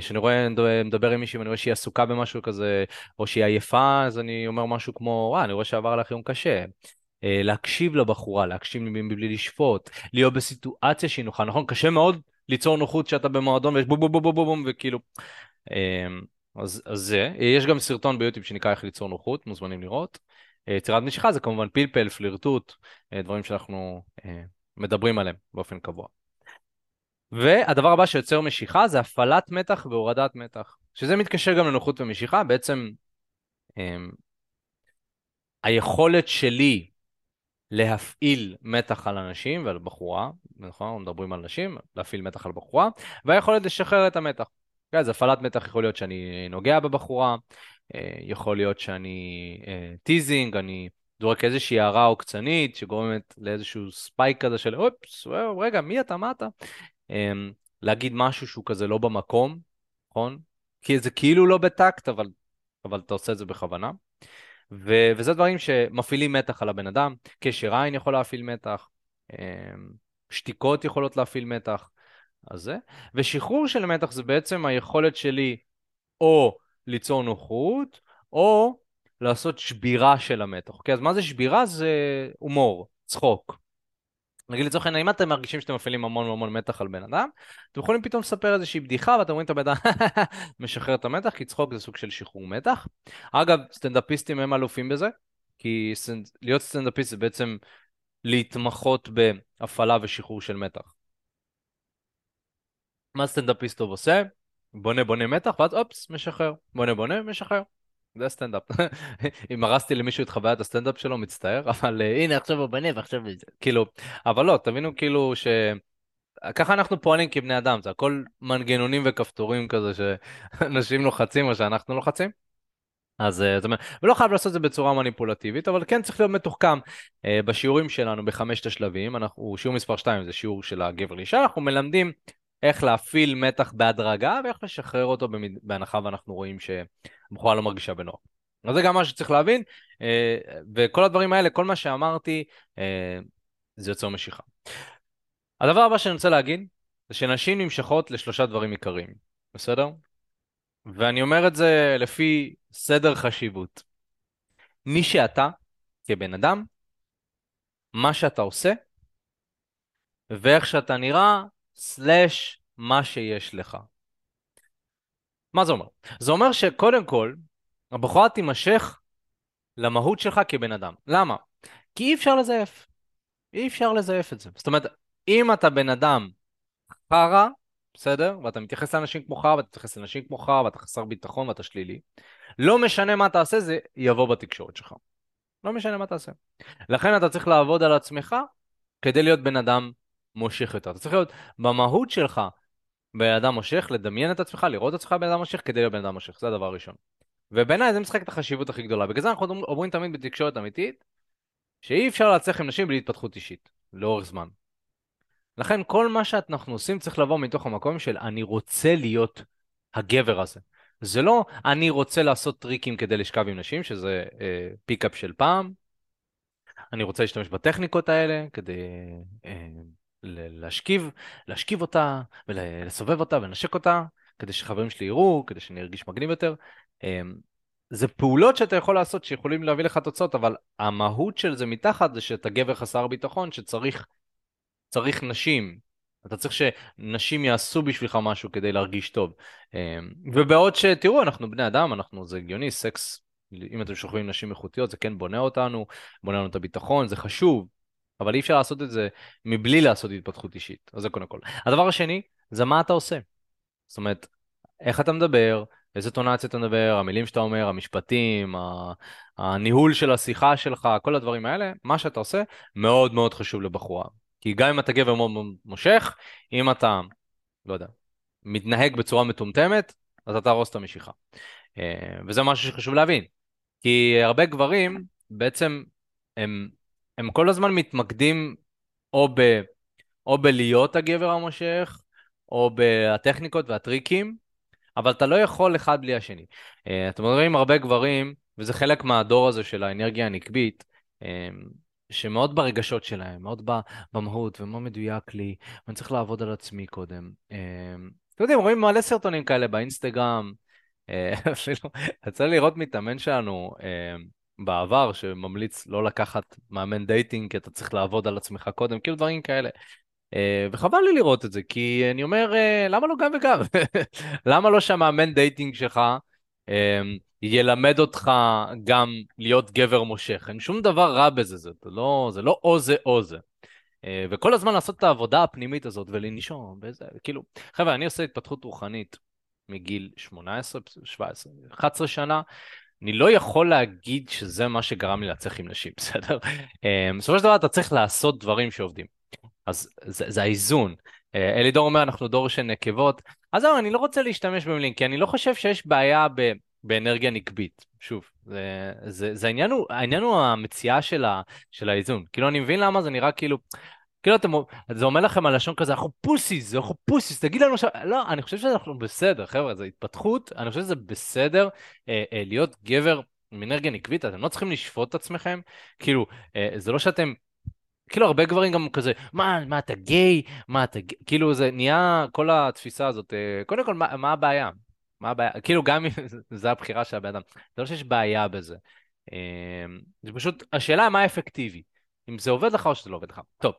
כשאני רואה, מדבר עם מישהי ואני רואה שהיא עסוקה במשהו כזה, או שהיא עייפה, אז אני אומר משהו כמו, וואה, אני רואה שעבר לך יום קשה. אה, להקשיב לבחורה, להקשיב מבלי לשפוט, להיות בסיטואציה שהיא נוחה, נכון? קשה מאוד ליצור נוחות שאתה במועדון ויש בום בום בום בום בום וכאילו... אמ, אז, אז זה, יש גם סרטון ביוטיוב שנקרא איך ליצור נוחות, מוזמנים לראות. אה, יצירת משיכה זה כמובן פלפל, פלירטוט, אה, דברים שאנחנו מדברים עליהם באופן קבוע. והדבר הבא שיוצר משיכה זה הפעלת מתח והורדת מתח, שזה מתקשר גם לנוחות ומשיכה, בעצם אמ, היכולת שלי להפעיל מתח על אנשים ועל בחורה, נכון? אנחנו מדברים על נשים, להפעיל מתח על בחורה, והיכולת לשחרר את המתח. כן, אז הפעלת מתח יכול להיות שאני נוגע בבחורה, אה, יכול להיות שאני אה, teasing, אני זורק איזושהי הערה עוקצנית שגורמת לאיזשהו ספייק כזה של אופס, רגע, מי אתה, מה אתה? אמ, להגיד משהו שהוא כזה לא במקום, נכון? כי זה כאילו לא בטקט, אבל, אבל אתה עושה את זה בכוונה. ו- וזה דברים שמפעילים מתח על הבן אדם, קשר עין יכול להפעיל מתח, אמ, שתיקות יכולות להפעיל מתח, אז זה. ושחרור של מתח זה בעצם היכולת שלי או ליצור נוחות, או לעשות שבירה של המתח. אוקיי, אז מה זה שבירה? זה הומור, צחוק. נגיד לצורך העניין, אם אתם מרגישים שאתם מפעילים המון המון מתח על בן אדם, אתם יכולים פתאום לספר איזושהי בדיחה ואתם רואים את הבן אדם משחרר את המתח, כי צחוק זה סוג של שחרור מתח. אגב, סטנדאפיסטים הם אלופים בזה, כי סטנד... להיות סטנדאפיסט זה בעצם להתמחות בהפעלה ושחרור של מתח. מה סטנדאפיסט טוב עושה? בונה בונה מתח, ואז אופס, משחרר. בונה בונה, משחרר. זה הסטנדאפ. אם הרסתי למישהו את חוויית הסטנדאפ שלו, מצטער, אבל אה, הנה עכשיו הוא בנה ועכשיו זה. כאילו, אבל לא, תבינו כאילו ש... ככה אנחנו פועלים כבני אדם, זה הכל מנגנונים וכפתורים כזה שאנשים לוחצים או שאנחנו לוחצים. אז אה, זאת אומרת, ולא חייב לעשות את זה בצורה מניפולטיבית, אבל כן צריך להיות מתוחכם. אה, בשיעורים שלנו בחמשת השלבים, אנחנו, שיעור מספר 2 זה שיעור של הגבר לאישה, אנחנו מלמדים איך להפעיל מתח בהדרגה ואיך לשחרר אותו במד... בהנחה ואנחנו רואים שהבחורה לא מרגישה בנוח. אז זה גם מה שצריך להבין, אה, וכל הדברים האלה, כל מה שאמרתי, אה, זה יוצר משיכה. הדבר הבא שאני רוצה להגיד, זה שנשים נמשכות לשלושה דברים עיקריים, בסדר? ואני אומר את זה לפי סדר חשיבות. מי שאתה, כבן אדם, מה שאתה עושה, ואיך שאתה נראה, סלאש מה שיש לך. מה זה אומר? זה אומר שקודם כל, הבחורה תימשך למהות שלך כבן אדם. למה? כי אי אפשר לזייף. אי אפשר לזייף את זה. זאת אומרת, אם אתה בן אדם חרא, בסדר? ואתה מתייחס לאנשים כמו חרא, ואתה מתייחס לאנשים כמו חרא, ואתה חסר ביטחון ואתה שלילי, לא משנה מה תעשה, זה יבוא בתקשורת שלך. לא משנה מה תעשה. לכן אתה צריך לעבוד על עצמך כדי להיות בן אדם מושך יותר. אתה צריך להיות במהות שלך בן אדם מושך, לדמיין את עצמך, לראות את עצמך בן אדם מושך כדי להיות בן אדם מושך, זה הדבר הראשון. ובעיניי זה משחק את החשיבות הכי גדולה. בגלל זה אנחנו אומרים תמיד בתקשורת אמיתית, שאי אפשר להצליח עם נשים בלי התפתחות אישית, לאורך זמן. לכן כל מה שאנחנו עושים צריך לבוא מתוך המקום של אני רוצה להיות הגבר הזה. זה לא אני רוצה לעשות טריקים כדי לשכב עם נשים, שזה אה, pickup של פעם. אני רוצה להשתמש בטכניקות האלה כדי אה, להשכיב, להשכיב אותה ולסובב אותה ולנשק אותה, כדי שחברים שלי יראו, כדי שאני ארגיש מגניב יותר. אמ, זה פעולות שאתה יכול לעשות שיכולים להביא לך תוצאות, אבל המהות של זה מתחת זה שאתה גבר חסר ביטחון שצריך צריך נשים. אתה צריך שנשים יעשו בשבילך משהו כדי להרגיש טוב. אמ, ובעוד שתראו, אנחנו בני אדם, אנחנו, זה הגיוני, סקס, אם אתם שוכבים נשים איכותיות, זה כן בונה אותנו, בונה לנו את הביטחון, זה חשוב, אבל אי אפשר לעשות את זה מבלי לעשות התפתחות אישית. אז זה קודם כל. הדבר השני, זה מה אתה עושה. זאת אומרת, איך אתה מדבר, איזה טונציה אתה מדבר, המילים שאתה אומר, המשפטים, הניהול של השיחה שלך, כל הדברים האלה, מה שאתה עושה, מאוד מאוד חשוב לבחורה. כי גם אם אתה גבר מאוד מושך, אם אתה, לא יודע, מתנהג בצורה מטומטמת, אז אתה תהרוס את המשיכה. אה, וזה משהו שחשוב להבין. כי הרבה גברים, בעצם, הם הם כל הזמן מתמקדים או, ב, או בלהיות הגבר המושך, או בטכניקות והטריקים, אבל אתה לא יכול אחד בלי השני. אה, אתם רואים הרבה גברים, וזה חלק מהדור הזה של האנרגיה הנקבית, אה, שמאוד ברגשות שלהם, מאוד במהות, ומה מדויק לי, ואני צריך לעבוד על עצמי קודם. אה, אתם יודעים, רואים מלא סרטונים כאלה באינסטגרם, אפילו, יצא לי לראות מתאמן שלנו בעבר, שממליץ לא לקחת מאמן dating, כי אתה צריך לעבוד על עצמך קודם, כאילו דברים כאלה. אה, וחבל לי לראות את זה, כי אני אומר, אה, למה לא גם וגם? למה לא שהמאמן dating שלך אה, ילמד אותך גם להיות גבר מושך? אין שום דבר רע בזה, זה לא, זה לא או זה או זה. וכל הזמן לעשות את העבודה הפנימית הזאת ולנשום, וזה, כאילו, חבר'ה, אני עושה התפתחות רוחנית מגיל 18, 17, 11 שנה. אני לא יכול להגיד שזה מה שגרם לי להצליח עם נשים, בסדר? בסופו של דבר אתה צריך לעשות דברים שעובדים. אז זה, זה האיזון. אה, אלידור אומר, אנחנו דור של נקבות. אז זהו, אני לא רוצה להשתמש במילים, כי אני לא חושב שיש בעיה ב, באנרגיה נקבית. שוב, זה, זה, זה העניין, הוא, העניין הוא המציאה של, ה, של האיזון. כאילו, אני מבין למה זה נראה כאילו... כאילו אתם, זה אומר לכם על לשון כזה, אנחנו פוסיס, אנחנו פוסיס, תגיד לנו ש... לא, אני חושב שאנחנו בסדר, חבר'ה, זו התפתחות, אני חושב שזה בסדר אה, אה, להיות גבר עם אנרגיה נקבית, אתם לא צריכים לשפוט את עצמכם, כאילו, אה, זה לא שאתם כאילו הרבה גברים גם כזה, מה, מה אתה גיי? מה אתה גיי? כאילו זה נהיה כל התפיסה הזאת, אה, קודם כל, מה, מה הבעיה? מה הבעיה? כאילו גם אם זו הבחירה של הבן אדם, זה לא שיש בעיה בזה. אה, זה פשוט, השאלה מה אפקטיבי, אם זה עובד לך או שזה לא עובד לך. טוב,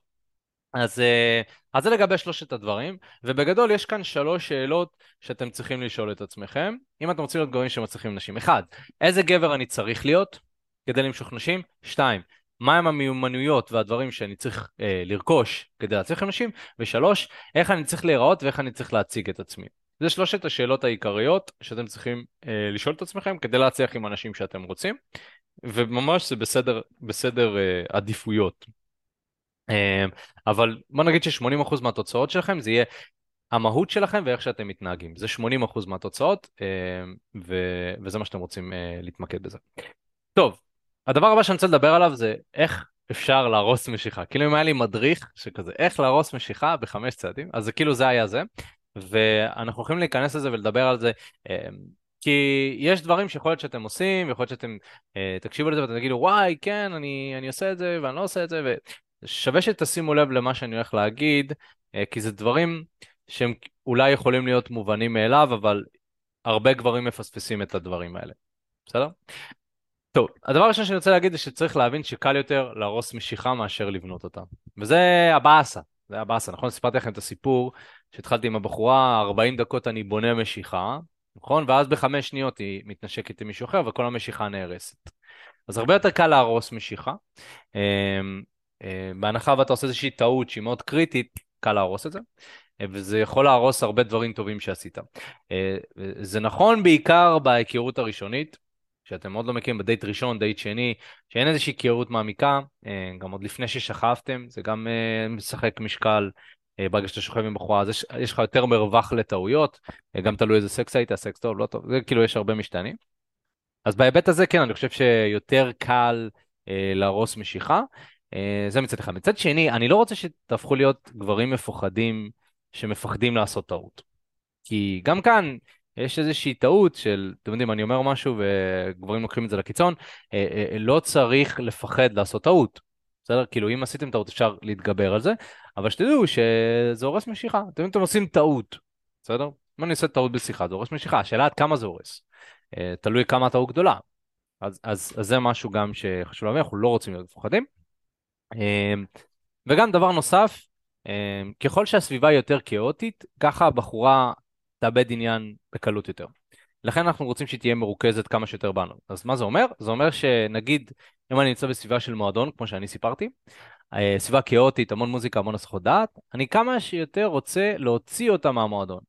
אז, אה, אז זה לגבי שלושת הדברים, ובגדול יש כאן שלוש שאלות שאתם צריכים לשאול את עצמכם, אם אתם רוצים להיות גברים שמצליחים נשים. אחד, איזה גבר אני צריך להיות כדי למשוך נשים? שתיים, מהם המיומנויות והדברים שאני צריך אה, לרכוש כדי להצליח עם נשים, ושלוש, איך אני צריך להיראות ואיך אני צריך להציג את עצמי. זה שלושת השאלות העיקריות שאתם צריכים אה, לשאול את עצמכם כדי להצליח עם אנשים שאתם רוצים, וממש זה בסדר, בסדר אה, עדיפויות. אה, אבל בוא נגיד ש-80% מהתוצאות שלכם זה יהיה המהות שלכם ואיך שאתם מתנהגים. זה 80% מהתוצאות, אה, ו- וזה מה שאתם רוצים אה, להתמקד בזה. טוב, הדבר הבא שאני רוצה לדבר עליו זה איך אפשר להרוס משיכה. כאילו אם היה לי מדריך שכזה, איך להרוס משיכה בחמש צעדים, אז זה כאילו זה היה זה, ואנחנו הולכים להיכנס לזה ולדבר על זה. אמ, כי יש דברים שיכול להיות שאתם עושים, יכול להיות שאתם אה, תקשיבו לזה ואתם תגידו, וואי, כן, אני, אני עושה את זה ואני לא עושה את זה, ושווה שתשימו לב למה שאני הולך להגיד, אה, כי זה דברים שהם אולי יכולים להיות מובנים מאליו, אבל הרבה גברים מפספסים את הדברים האלה. בסדר? טוב, הדבר הראשון שאני רוצה להגיד זה שצריך להבין שקל יותר להרוס משיכה מאשר לבנות אותה. וזה הבאסה, זה הבאסה, נכון? סיפרתי לכם את הסיפור שהתחלתי עם הבחורה, 40 דקות אני בונה משיכה, נכון? ואז בחמש שניות היא מתנשקת עם מישהו אחר וכל המשיכה נהרסת. אז הרבה יותר קל להרוס משיכה. אה, בהנחה ואתה עושה איזושהי טעות שהיא מאוד קריטית, קל להרוס את זה. אה, וזה יכול להרוס הרבה דברים טובים שעשית. אה, זה נכון בעיקר בהיכרות הראשונית, שאתם עוד לא מכירים בדייט ראשון, דייט שני, שאין איזושהי היכרות מעמיקה, גם עוד לפני ששכבתם, זה גם משחק משקל ברגע שאתה שוכב עם בחורה, אז יש, יש לך יותר מרווח לטעויות, גם תלוי איזה סקס היית, סקס טוב, לא טוב, זה כאילו יש הרבה משתנים. אז בהיבט הזה כן, אני חושב שיותר קל להרוס משיכה, זה מצד אחד. מצד שני, אני לא רוצה שתהפכו להיות גברים מפוחדים שמפחדים לעשות טעות. כי גם כאן, יש איזושהי טעות של, אתם יודעים, אני אומר משהו וגברים לוקחים את זה לקיצון, אה, אה, לא צריך לפחד לעשות טעות. בסדר? כאילו, אם עשיתם טעות אפשר להתגבר על זה, אבל שתדעו שזה הורס משיכה. אתם יודעים, אתם עושים טעות, בסדר? אם אני עושה טעות בשיחה, זה הורס משיכה. השאלה עד כמה זה הורס. אה, תלוי כמה הטעות גדולה. אז, אז, אז זה משהו גם שחשוב להבין, אנחנו לא רוצים להיות מפוחדים. וגם דבר נוסף, ככל שהסביבה היא יותר כאוטית, ככה הבחורה תאבד עניין בקלות יותר. לכן אנחנו רוצים שהיא תהיה מרוכזת כמה שיותר בנו. אז מה זה אומר? זה אומר שנגיד, אם אני נמצא בסביבה של מועדון, כמו שאני סיפרתי, אה, סביבה כאוטית, המון מוזיקה, המון הסחות דעת, אני כמה שיותר רוצה להוציא אותה מהמועדון.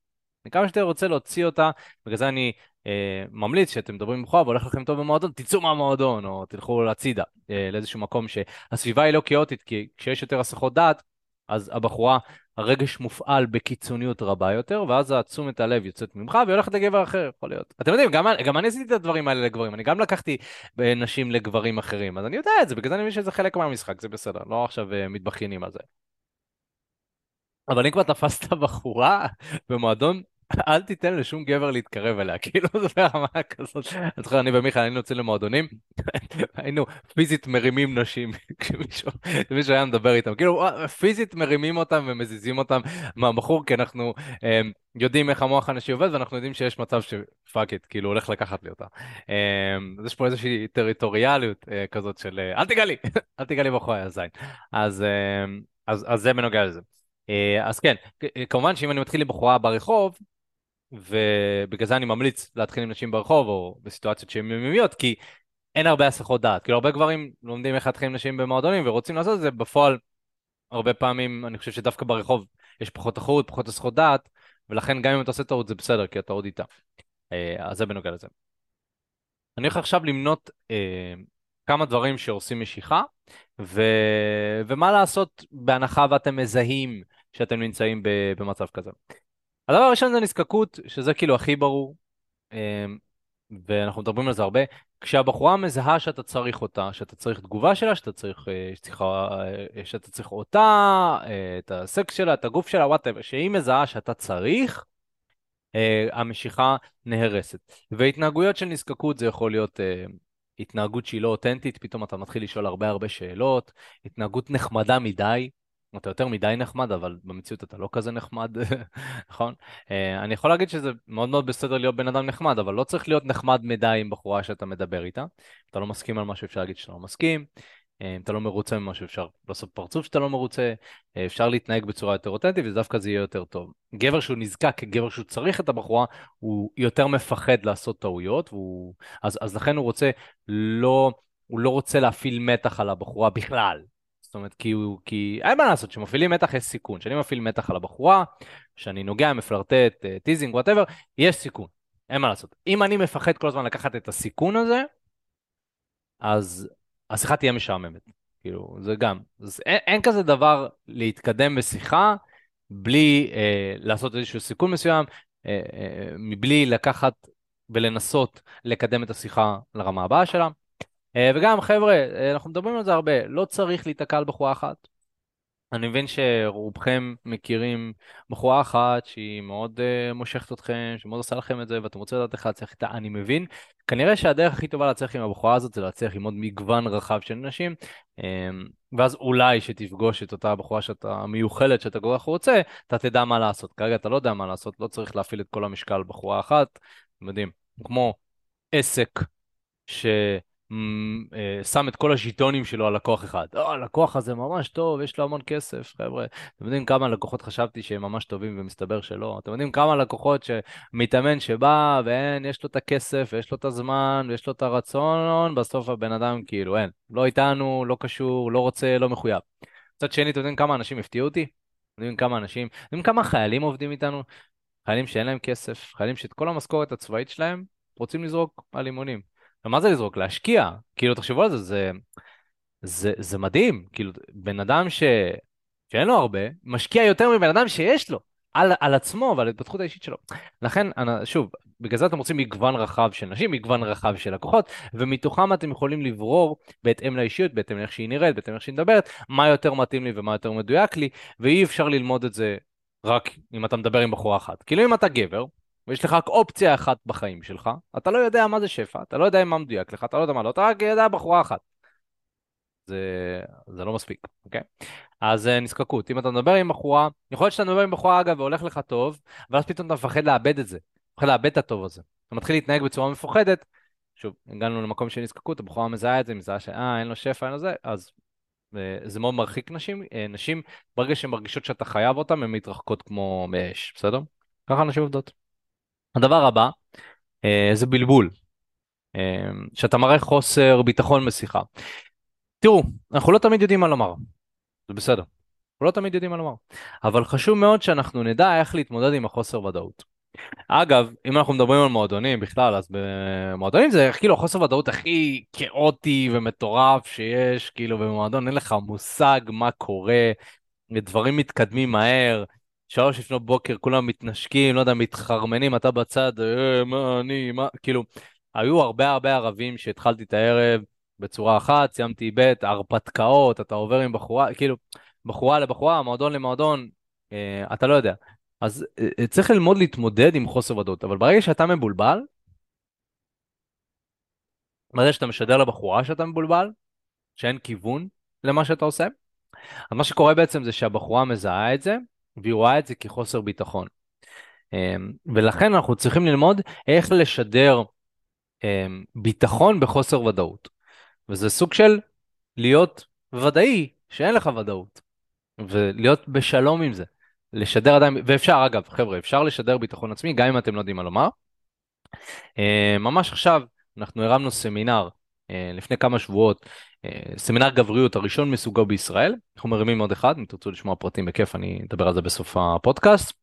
אני כמה שיותר רוצה להוציא אותה, בגלל זה אני אה, ממליץ שאתם מדברים עם בחורה והולך לכם טוב במועדון, תצאו מהמועדון או תלכו הצידה אה, לאיזשהו מקום שהסביבה היא לא כאוטית, כי כשיש יותר הסחות דעת, אז הבחורה הרגש מופעל בקיצוניות רבה יותר, ואז תשומת הלב יוצאת ממך והיא הולכת לגבר אחר, יכול להיות. אתם יודעים, גם, גם אני עשיתי את הדברים האלה לגברים, אני גם לקחתי נשים לגברים אחרים, אז אני יודע את זה, בגלל זה אני מבין שזה חלק מהמשחק, זה בסדר, לא עכשיו אה, מתבכיינים על זה. אבל אם כבר תפסת בחורה במועדון, אל תיתן לשום גבר להתקרב אליה, כאילו זה ברמה כזאת. אני זוכר, אני ומיכאל היינו יוצאים למועדונים, היינו פיזית מרימים נשים, כשמישהו היה מדבר איתם, כאילו פיזית מרימים אותם ומזיזים אותם מהבחור, כי אנחנו um, יודעים איך המוח הנשי עובד, ואנחנו יודעים שיש מצב שפאק איט, כאילו הולך לקחת לי אותה. Um, אז יש פה איזושהי טריטוריאליות uh, כזאת של uh, אל תיגע לי, אל תיגע לי בחורה, יא זין. אז, זה בנוגע לזה. אז כן, כמובן שאם אני מתחיל עם בחורה ברחוב, ובגלל זה אני ממליץ להתחיל עם נשים ברחוב או בסיטואציות שהן יומיומיות, כי אין הרבה הסחות דעת. כאילו הרבה גברים לומדים איך להתחיל עם נשים במועדונים ורוצים לעשות את זה, בפועל הרבה פעמים אני חושב שדווקא ברחוב יש פחות תחרות, פחות הסחות דעת, ולכן גם אם אתה עושה טעות זה בסדר, כי אתה עוד איתה. אה, אז זה בנוגע לזה. אני הולך עכשיו למנות אה, כמה דברים שהורסים משיכה, ו... ומה לעשות בהנחה ואתם מזהים שאתם נמצאים במצב כזה. הדבר הראשון זה נזקקות, שזה כאילו הכי ברור, אמ, ואנחנו מדברים על זה הרבה. כשהבחורה מזהה שאתה צריך אותה, שאתה צריך תגובה שלה, שאתה צריך, אה, שצריכה, אה, שאתה צריך אותה, אה, את הסקס שלה, את הגוף שלה, whatever, שהיא מזהה שאתה צריך, המשיכה נהרסת. והתנהגויות של נזקקות זה יכול להיות התנהגות שהיא לא אותנטית, פתאום אתה מתחיל לשאול הרבה הרבה שאלות, התנהגות נחמדה מדי, אתה יותר מדי נחמד, אבל במציאות אתה לא כזה נחמד, נכון? אה, אני יכול להגיד שזה מאוד מאוד בסדר להיות בן אדם נחמד, אבל לא צריך להיות נחמד מדי עם בחורה שאתה מדבר איתה. אתה לא מסכים על משהו, אפשר להגיד שאתה לא מסכים. אה, אם אתה לא מרוצה ממשהו, אפשר לעשות פרצוף שאתה לא מרוצה. אה, אפשר להתנהג בצורה יותר אותנטית, ודווקא זה יהיה יותר טוב. גבר שהוא נזקק, גבר שהוא צריך את הבחורה, הוא יותר מפחד לעשות טעויות, והוא... אז, אז לכן הוא רוצה לא... הוא לא רוצה להפעיל מתח על הבחורה בכלל. זאת אומרת, כי, הוא, כי אין מה לעשות, כשמפעילים מתח יש סיכון. כשאני מפעיל מתח על הבחורה, כשאני נוגע, מפלרטט, teasing, whatever, יש סיכון. אין מה לעשות. אם אני מפחד כל הזמן לקחת את הסיכון הזה, אז השיחה תהיה משעממת. כאילו, זה גם. אז אין, אין כזה דבר להתקדם בשיחה בלי אה, לעשות איזשהו סיכון מסוים, אה, אה, מבלי לקחת ולנסות לקדם את השיחה לרמה הבאה שלה. אה, וגם חבר'ה, אה, אנחנו מדברים על זה הרבה, לא צריך להיתקע על בחורה אחת. אני מבין שרובכם מכירים בחורה אחת שהיא מאוד uh, מושכת אתכם, שמאוד עושה לכם את זה, ואתם רוצים לדעת איך להצליח איתה, אני מבין. כנראה שהדרך הכי טובה להצליח עם הבחורה הזאת זה להצליח עם עוד מגוון רחב של נשים, um, ואז אולי שתפגוש את אותה בחורה שאתה המיוחלת שאתה כל כך רוצה, אתה תדע מה לעשות. כרגע אתה לא יודע מה לעשות, לא צריך להפעיל את כל המשקל בחורה אחת. יודעים, כמו עסק ש... אה, שם את כל הז'יטונים שלו על לקוח אחד. או, אה, הלקוח הזה ממש טוב, יש לו המון כסף, חבר'ה. אתם יודעים כמה לקוחות חשבתי שהם ממש טובים ומסתבר שלא? אתם יודעים כמה לקוחות שמתאמן שבא ואין, יש לו את הכסף, ויש לו את הזמן, ויש לו את הרצון, בסוף הבן אדם כאילו אין. לא איתנו, לא קשור, לא רוצה, לא מחויב. מצד שני, אתם יודעים כמה אנשים הפתיעו אותי? אתם יודעים כמה אנשים, אתם יודעים כמה חיילים עובדים איתנו? חיילים שאין להם כסף, חיילים שאת כל המשכורת הצבאית שלהם רוצים לזרוק על אימונים. ומה זה לזרוק? להשקיע. כאילו, תחשבו על זה, זה, זה, זה מדהים. כאילו, בן אדם ש... שאין לו הרבה, משקיע יותר מבן אדם שיש לו, על, על עצמו ועל ההתפתחות האישית שלו. לכן, שוב, בגלל זה אתם רוצים מגוון רחב של נשים, מגוון רחב של לקוחות, ומתוכם אתם יכולים לברור בהתאם לאישיות, בהתאם לאיך שהיא נראית, בהתאם לאיך שהיא מדברת, מה יותר מתאים לי ומה יותר מדויק לי, ואי אפשר ללמוד את זה רק אם אתה מדבר עם בחורה אחת. כאילו אם אתה גבר, ויש לך רק אופציה אחת בחיים שלך, אתה לא יודע מה זה שפע, אתה לא יודע מה מדויק לך, אתה לא יודע מה לא, אתה רק יודע בחורה אחת. זה, זה לא מספיק, אוקיי? אז אה, נזקקות, אם אתה מדבר עם בחורה, יכול להיות שאתה מדבר עם בחורה אגב והולך לך טוב, ואז פתאום אתה מפחד לאבד את זה, מפחד לאבד את הטוב הזה. אתה מתחיל להתנהג בצורה מפוחדת, שוב, הגענו למקום של נזקקות, הבחורה מזהה את זה, מזהה שאה, אין לו שפע, אין לו זה, אז אה, זה מאוד מרחיק נשים. אה, נשים, ברגע שהן מרגישות שאתה חייב אותן, הן מתרחקות כמו מאש, בסדר? ככה נשים עובדות. הדבר הבא אה, זה בלבול, אה, שאתה מראה חוסר ביטחון בשיחה. תראו, אנחנו לא תמיד יודעים מה לומר, זה בסדר, אנחנו לא תמיד יודעים מה לומר, אבל חשוב מאוד שאנחנו נדע איך להתמודד עם החוסר ודאות. אגב, אם אנחנו מדברים על מועדונים בכלל, אז במועדונים זה כאילו החוסר ודאות הכי כאוטי ומטורף שיש, כאילו במועדון אין לך מושג מה קורה, דברים מתקדמים מהר, שלוש לפנות בוקר, כולם מתנשקים, לא יודע, מתחרמנים, אתה בצד, אה, מה אני, מה, כאילו, היו הרבה הרבה ערבים שהתחלתי את הערב בצורה אחת, סיימתי ב', הרפתקאות, אתה עובר עם בחורה, כאילו, בחורה לבחורה, מועדון למועדון, אה, אתה לא יודע. אז אה, צריך ללמוד להתמודד עם חוסר ודאות, אבל ברגע שאתה מבולבל, ברגע שאתה משדר לבחורה שאתה מבולבל, שאין כיוון למה שאתה עושה, אז מה שקורה בעצם זה שהבחורה מזהה את זה, והיא רואה את זה כחוסר ביטחון. אמ, ולכן אנחנו צריכים ללמוד איך לשדר אמ, ביטחון בחוסר ודאות. וזה סוג של להיות ודאי שאין לך ודאות, ולהיות בשלום עם זה. לשדר עדיין, ואפשר אגב, חבר'ה, אפשר לשדר ביטחון עצמי גם אם אתם לא יודעים מה לומר. אמ, ממש עכשיו אנחנו הרמנו סמינר לפני כמה שבועות, סמינר גבריות הראשון מסוגו בישראל, אנחנו מרימים עוד אחד, אם תרצו לשמוע פרטים בכיף אני אדבר על זה בסוף הפודקאסט.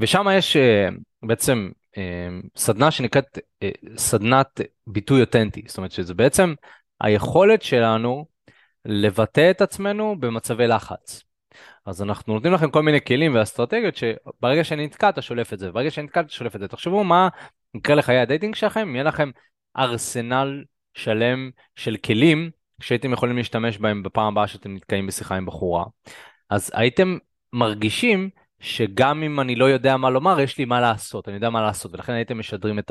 ושם יש אה, בעצם אה, סדנה שנקראת אה, סדנת ביטוי אותנטי, זאת אומרת שזה בעצם היכולת שלנו לבטא את עצמנו במצבי לחץ. אז אנחנו נותנים לכם כל מיני כלים ואסטרטגיות שברגע שאני נתקע אתה שולף את זה, ברגע שאני נתקע אתה שולף את זה. תחשבו מה יקרה לחיי ה dating שלכם, יהיה לכם ארסנל שלם של כלים שהייתם יכולים להשתמש בהם בפעם הבאה שאתם נתקעים בשיחה עם בחורה. אז הייתם מרגישים שגם אם אני לא יודע מה לומר, יש לי מה לעשות, אני יודע מה לעשות, ולכן הייתם משדרים את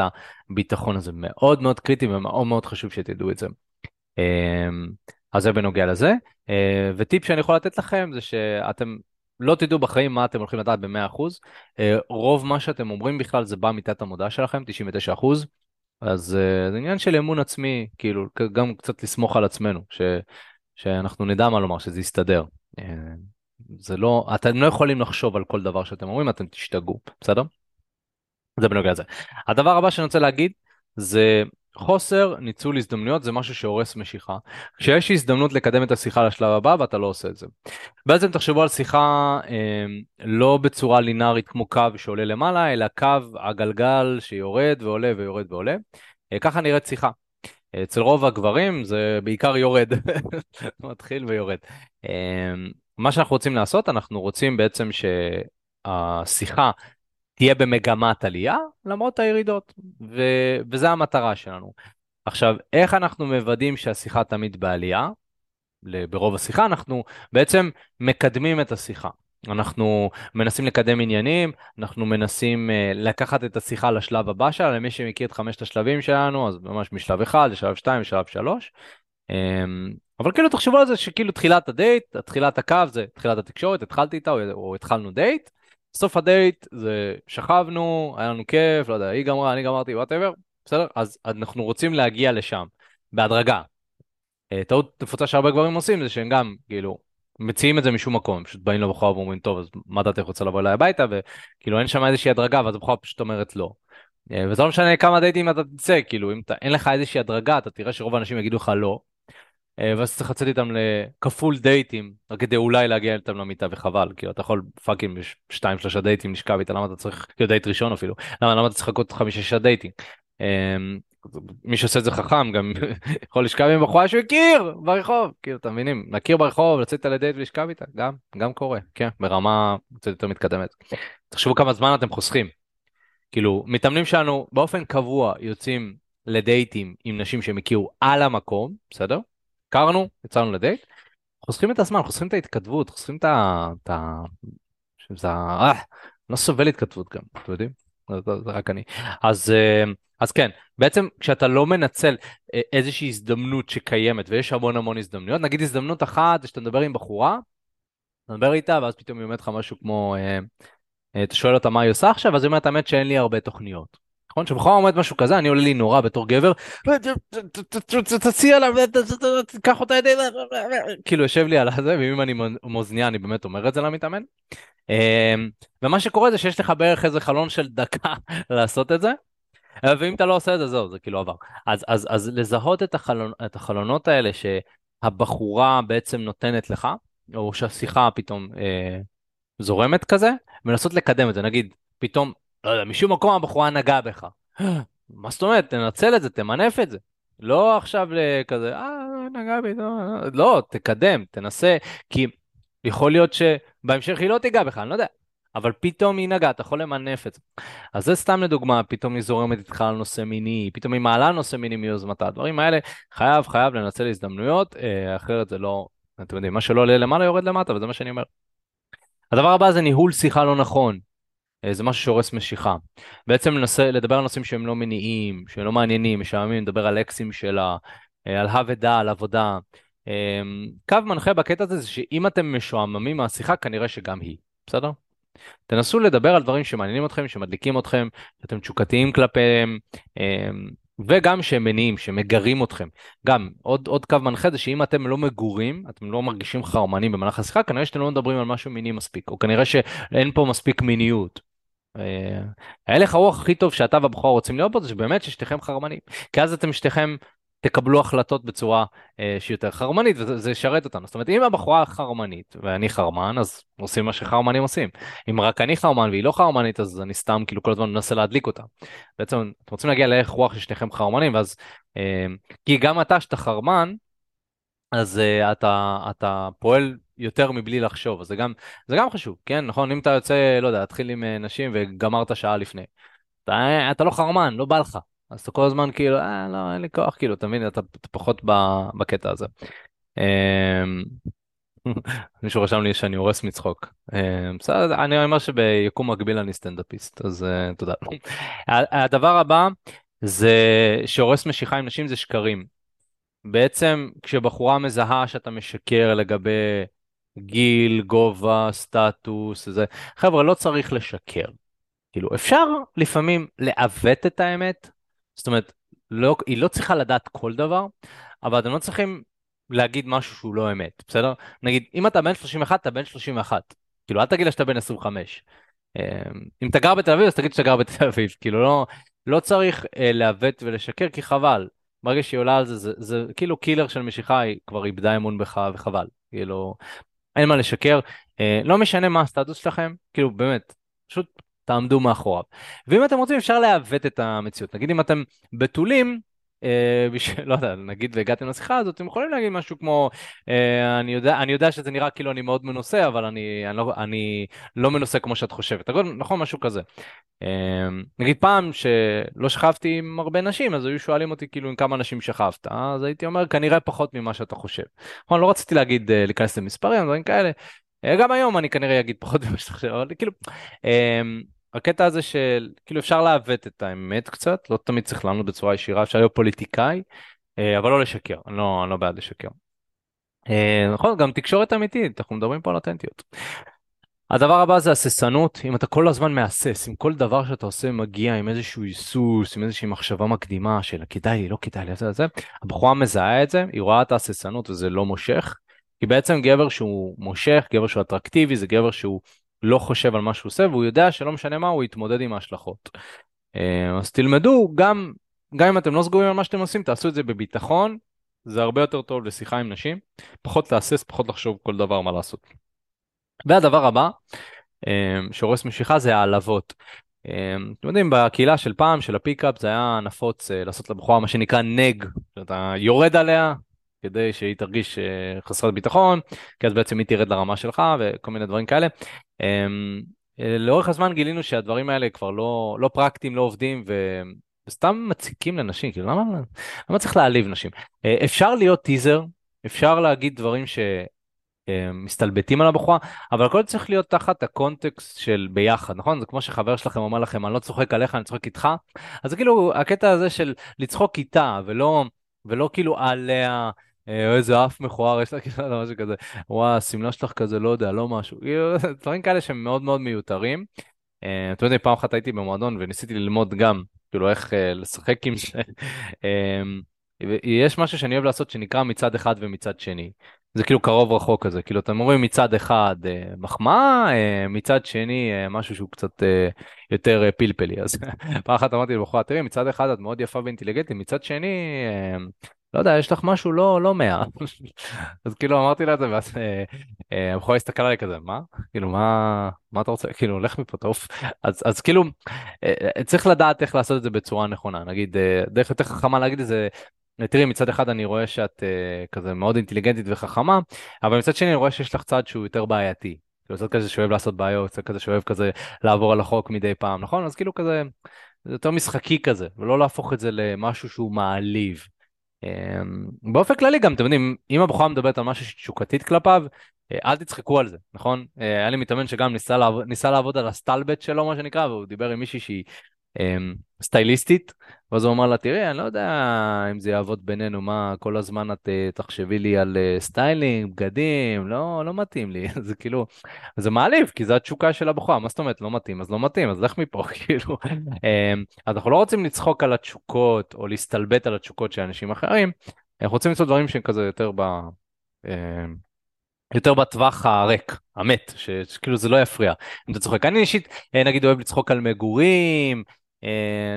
הביטחון הזה. מאוד מאוד קריטי ומאוד מאוד חשוב שתדעו את זה. אמ, אז זה בנוגע לזה. אה, וטיפ שאני יכול לתת לכם זה שאתם לא תדעו בחיים מה אתם הולכים לדעת ב-100%. אה, רוב מה שאתם אומרים בכלל זה בא מתת המודע שלכם, 99%. אז אה, זה עניין של אמון עצמי, כאילו, גם קצת לסמוך על עצמנו, ש, שאנחנו נדע מה לומר, שזה יסתדר. זה לא, אתם לא יכולים לחשוב על כל דבר שאתם אומרים, אתם תשתגעו, בסדר? זה בנוגע לזה. הדבר הבא שאני רוצה להגיד זה חוסר ניצול הזדמנויות זה משהו שהורס משיכה. כשיש הזדמנות לקדם את השיחה לשלב הבא ואתה לא עושה את זה. בעצם תחשבו על שיחה אה, לא בצורה לינארית כמו קו שעולה למעלה, אלא קו הגלגל שיורד ועולה ויורד ועולה. אה, ככה נראית שיחה. אצל רוב הגברים זה בעיקר יורד, מתחיל ויורד. אה, מה שאנחנו רוצים לעשות, אנחנו רוצים בעצם שהשיחה תהיה במגמת עלייה, למרות הירידות, ו... וזה המטרה שלנו. עכשיו, איך אנחנו מוודאים שהשיחה תמיד בעלייה? ברוב השיחה אנחנו בעצם מקדמים את השיחה. אנחנו מנסים לקדם עניינים, אנחנו מנסים uh, לקחת את השיחה לשלב הבא שלה, למי שמכיר את חמשת השלבים שלנו, אז ממש משלב 1 לשלב 2 לשלב 3. Um, אבל כאילו תחשבו על זה שכאילו תחילת הדייט, תחילת הקו זה תחילת התקשורת, התחלתי איתה או התחלנו דייט, סוף הדייט זה שכבנו, היה לנו כיף, לא יודע, היא גמרה, אני גמרתי, whatever, בסדר? אז אנחנו רוצים להגיע לשם, בהדרגה. אה, טעות נפוצה שהרבה גברים עושים זה שהם גם, כאילו, מציעים את זה משום מקום, פשוט באים לבחורה ואומרים, טוב, אז מה דעתך רוצה לבוא אליי הביתה, וכאילו אין שם איזושהי הדרגה, ואז הבחורה פשוט אומרת לא. אה, וזה לא משנה כמה דייטים אתה תצא, כאילו, אם אתה, אין לך איזושהי הדרגה, אתה תראה שרוב האנשים יגידו לך לא, ואז צריך לצאת איתם לכפול דייטים, רק כדי אולי להגיע איתם למיטה וחבל, כאילו אתה יכול fucking בשתיים שלושה דייטים לשכב איתה, למה אתה צריך, כאילו דייט ראשון אפילו, למה, למה אתה צריך לחכות חמישה שישה דייטים. אמ, מי שעושה את זה חכם גם יכול לשכב עם בחורה שהוא הכיר ברחוב, כאילו אתם מבינים, להכיר ברחוב, לצאת על הדייט ולשכב איתה, גם, גם קורה, כן, ברמה קצת יותר מתקדמת. תחשבו כמה זמן אתם חוסכים. כאילו, מתאמנים שלנו באופן קבוע יוצאים לדייטים עם נשים שהם הכירו על המקום, בסדר? הכרנו, יצאנו לדייט, חוסכים את הזמן, חוסכים את ההתכתבות, חוסכים את ה... את ה... שזה... אה, לא סובל התכתבות גם, אתם יודעים? זה, רק אני. אז, אה, אז כן, בעצם כשאתה לא מנצל אה, איזושהי הזדמנות שקיימת, ויש המון המון הזדמנויות, נגיד הזדמנות אחת זה שאתה מדבר עם בחורה, אתה מדבר איתה, ואז פתאום היא אומרת לך משהו כמו, אתה שואל אותה מה היא עושה עכשיו, אז היא אומרת, האמת שאין לי הרבה תוכניות. נכון? שבכלל עומד משהו כזה, אני עולה לי נורא בתור גבר, תציע לה, קח אותה ידי, כאילו יושב לי על הזה, ואם אני מאוזניה אני באמת אומר את זה למתאמן. ומה שקורה זה שיש לך בערך איזה חלון של דקה לעשות את זה, ואם אתה לא עושה את זה, זהו, זה כאילו עבר. אז, לזהות את, את החלונות האלה שהבחורה בעצם נותנת לך, או שהשיחה פתאום אה, זורמת כזה, ולנסות לקדם את זה. נגיד, פתאום לא יודע, משום מקום הבחורה נגעה בך. מה זאת אומרת? תנצל את זה, תמנף את זה. לא עכשיו כזה, אה, נגע בי, לא, לא, תקדם, תנסה, כי יכול להיות שבהמשך היא לא תיגע בך, אני לא יודע. אבל פתאום היא נגעה, אתה יכול למנף את זה. אז זה סתם לדוגמה, פתאום היא זורמת איתך על נושא מיני, פתאום היא מעלה נושא מיני מיוזמתה. הדברים האלה, חייב, חייב לנצל הזדמנויות, אה, אחרת זה לא, אתם יודעים, מה שלא עולה למעלה יורד למטה, וזה מה שאני אומר. הדבר הבא זה ניהול שיחה לא נכון. זה משהו שהורס משיכה. בעצם ננסה לדבר על נושאים שהם לא מניעים, שהם לא מעניינים, משעממים, לדבר על אקסים שלה, על הא ודא, על עבודה. קו מנחה בקטע הזה זה שאם אתם משועממים מהשיחה, כנראה שגם היא, בסדר? תנסו לדבר על דברים שמעניינים אתכם, שמדליקים אתכם, שאתם תשוקתיים כלפיהם, אמ, וגם שהם מניעים, שמגרים אתכם. גם, עוד, עוד קו מנחה זה שאם אתם לא מגורים, אתם לא מרגישים חרמנים במהלך השיחה, כנראה שאתם לא מדברים על משהו מיני מספיק, או כנראה שאין פה מספיק מיניות. אה, ההלך הרוח הכי טוב שאתה והבחורה רוצים להיות בו זה שבאמת ששתיכם חרמנים. כי אז אתם שתיכם תקבלו החלטות בצורה אה, שהיא יותר חרמנית, וזה ישרת אותנו. זאת אומרת, אם הבחורה חרמנית ואני חרמן, אז עושים מה שחרמנים עושים. אם רק אני חרמן והיא לא חרמנית, אז אני סתם כאילו כל הזמן מנסה להדליק אותה. בעצם, אתם רוצים להגיע להלך רוח של שניכם חרמנים, ואז... אה, כי גם אתה, שאתה חרמן, אז uh, אתה, אתה פועל יותר מבלי לחשוב, אז זה גם, זה גם חשוב, כן, נכון? אם אתה יוצא, לא יודע, להתחיל עם uh, נשים וגמרת שעה לפני, אתה, אתה לא חרמן, לא בא לך, אז אתה כל הזמן כאילו, אה, לא, אין לי כוח, כאילו, אתה מבין, אתה, אתה פחות בקטע הזה. אמ, מישהו רשם לי שאני הורס מצחוק. אמ, בסדר, אני אומר שביקום מקביל אני סטנדאפיסט, אז uh, תודה. הדבר הבא זה שהורס משיכה עם נשים זה שקרים. בעצם כשבחורה מזהה שאתה משקר לגבי גיל, גובה, סטטוס, זה, חבר'ה, לא צריך לשקר. כאילו, אפשר לפעמים לעוות את האמת, זאת אומרת, לא, היא לא צריכה לדעת כל דבר, אבל אתם לא צריכים להגיד משהו שהוא לא אמת, בסדר? נגיד, אם אתה בן 31, אתה בן 31. כאילו, אל תגיד לה שאתה בן 25. אמ, אם אתה גר בתל אביב, אז תגיד שאתה גר בתל אביב. כאילו, לא, לא צריך אה, לעוות ולשקר, כי חבל. ברגע שהיא עולה על זה, זה, זה, זה כאילו קילר של משיכה, היא כבר איבדה אמון בך, וחבל. כאילו, אין מה לשקר. אה, לא משנה מה הסטטוס שלכם, כאילו, באמת, פשוט תעמדו מאחוריו. ואם אתם רוצים אפשר לעוות את המציאות. נגיד אם אתם בתולים, אה, בשביל, לא יודע, נגיד והגעתם לשיחה הזאת, אתם יכולים להגיד משהו כמו, אה, אני, יודע, אני יודע שזה נראה כאילו אני מאוד מנוסה, אבל אני, אני, לא, אני לא מנוסה כמו שאת חושבת. נכון, משהו כזה. אה, נגיד פעם שלא שכבתי עם הרבה נשים, אז היו שואלים אותי כאילו עם כמה נשים שכבת, אז הייתי אומר כנראה פחות ממה שאתה חושב. נכון, לא רציתי להגיד, אה, להיכנס למספרים, דברים כאלה. אה, גם היום אני כנראה אגיד פחות ממה שאתה חושב, אבל כאילו... הקטע הזה של כאילו אפשר לעוות את האמת קצת, לא תמיד צריך לענות בצורה ישירה, אפשר להיות פוליטיקאי, אה, אבל לא לשקר, אני לא, אני לא בעד לשקר. אה, נכון, גם תקשורת אמיתית, אנחנו מדברים פה על אותנטיות. הדבר הבא זה הססנות, אם אתה כל הזמן מהסס, אם כל דבר שאתה עושה מגיע עם איזשהו היסוס, עם איזושהי מחשבה מקדימה של כדאי לי, לא כדאי לי, זה, זה, הבחורה מזהה את זה, היא רואה את ההססנות וזה לא מושך, כי בעצם גבר שהוא מושך, גבר שהוא אטרקטיבי, זה גבר שהוא לא חושב על מה שהוא עושה, והוא יודע שלא משנה מה, הוא יתמודד עם ההשלכות. אה, אז תלמדו, גם, גם אם אתם לא סגורים על מה שאתם עושים, תעשו את זה בביטחון, זה הרבה יותר טוב לשיחה עם נשים, פחות להסס, פחות לחשוב כל דבר מה לעשות. והדבר הבא, אה, שהורס משיכה, זה העלבות. אה, אתם יודעים, בקהילה של פעם, של ה pickup, זה היה נפוץ לעשות לבחורה מה שנקרא neg, שאתה יורד עליה, כדי שהיא תרגיש חסרת ביטחון, כי אז בעצם היא תרד לרמה שלך וכל מיני דברים כאלה. אמ, לאורך הזמן גילינו שהדברים האלה כבר לא, לא פרקטיים, לא עובדים, ו... וסתם מציקים לנשים, כאילו למה, למה צריך להעליב נשים? אה, אפשר להיות טיזר, אפשר להגיד דברים שמסתלבטים על הבחורה, אבל הכל צריך להיות תחת הקונטקסט של ביחד, נכון? זה כמו שחבר שלכם אומר לכם, אני לא צוחק עליך, אני צוחק איתך, אז זה כאילו הקטע הזה של לצחוק איתה, ולא, ולא כאילו עליה. אה, איזה אף מכוער יש לה, כאילו, משהו כזה, וואי, השמלה שלך כזה, לא יודע, לא משהו, כאילו, דברים כאלה שהם מאוד מאוד מיותרים. אה, אתם יודעים, פעם אחת הייתי במועדון וניסיתי ללמוד גם, כאילו, איך אה, לשחק עם זה. יש משהו שאני אוהב לעשות שנקרא מצד אחד ומצד שני. זה כאילו קרוב רחוק כזה, כאילו אתם רואים מצד אחד מחמאה, מצד שני משהו שהוא קצת יותר פלפלי. אז פעם אחת אמרתי לבחורה, תראי, מצד אחד את מאוד יפה ואינטליגנטית, מצד שני לא יודע, יש לך משהו לא, לא מאה. אז כאילו אמרתי לה את זה, ואז אה, אה, הבחורה הסתכלה עליי כזה, מה? כאילו, מה, מה אתה רוצה? כאילו, לך מפה, תעוף. אז, אז כאילו, אה, צריך לדעת איך לעשות את זה בצורה נכונה. נגיד, דרך יותר חכמה להגיד את זה, תראי, מצד אחד אני רואה שאת כזה מאוד אינטליגנטית וחכמה, אבל מצד שני אני רואה שיש לך צד שהוא יותר בעייתי. כאילו, צד כזה שאוהב לעשות בעיות, צד כזה שאוהב כזה לעבור על החוק מדי פעם, נכון? אז כאילו כזה, זה יותר משחקי כזה, ולא להפוך את זה למשהו שהוא מעליב. אמ, באופן כללי גם, אתם יודעים, אם הבחורה מדברת על משהו שתשוקתית כלפיו, אל תצחקו על זה, נכון? היה לי מתאמן שגם ניסה לעבוד, ניסה לעבוד על הסטלבט שלו, מה שנקרא, והוא דיבר עם מישהי שהיא אמ, סטייליסטית, ואז הוא אמר לה, תראי, אני לא יודע אם זה יעבוד בינינו, מה, כל הזמן את אה, תחשבי לי על אה, סטיילינג, בגדים, לא, לא מתאים לי, זה כאילו, זה מעליב, כי זו התשוקה של הבחורה, מה זאת אומרת, לא מתאים, אז לא מתאים, אז לך מפה, כאילו. אמ, אז אנחנו לא רוצים לצחוק על התשוקות, או להסתלבט על התשוקות של אנשים אחרים, אנחנו רוצים לעשות דברים שהם כזה יותר ב... אמ, יותר בטווח הריק, המת, שכאילו זה לא יפריע. אם אתה צוחק. אני אישית, אה, נגיד, אוהב לצחוק על מגורים,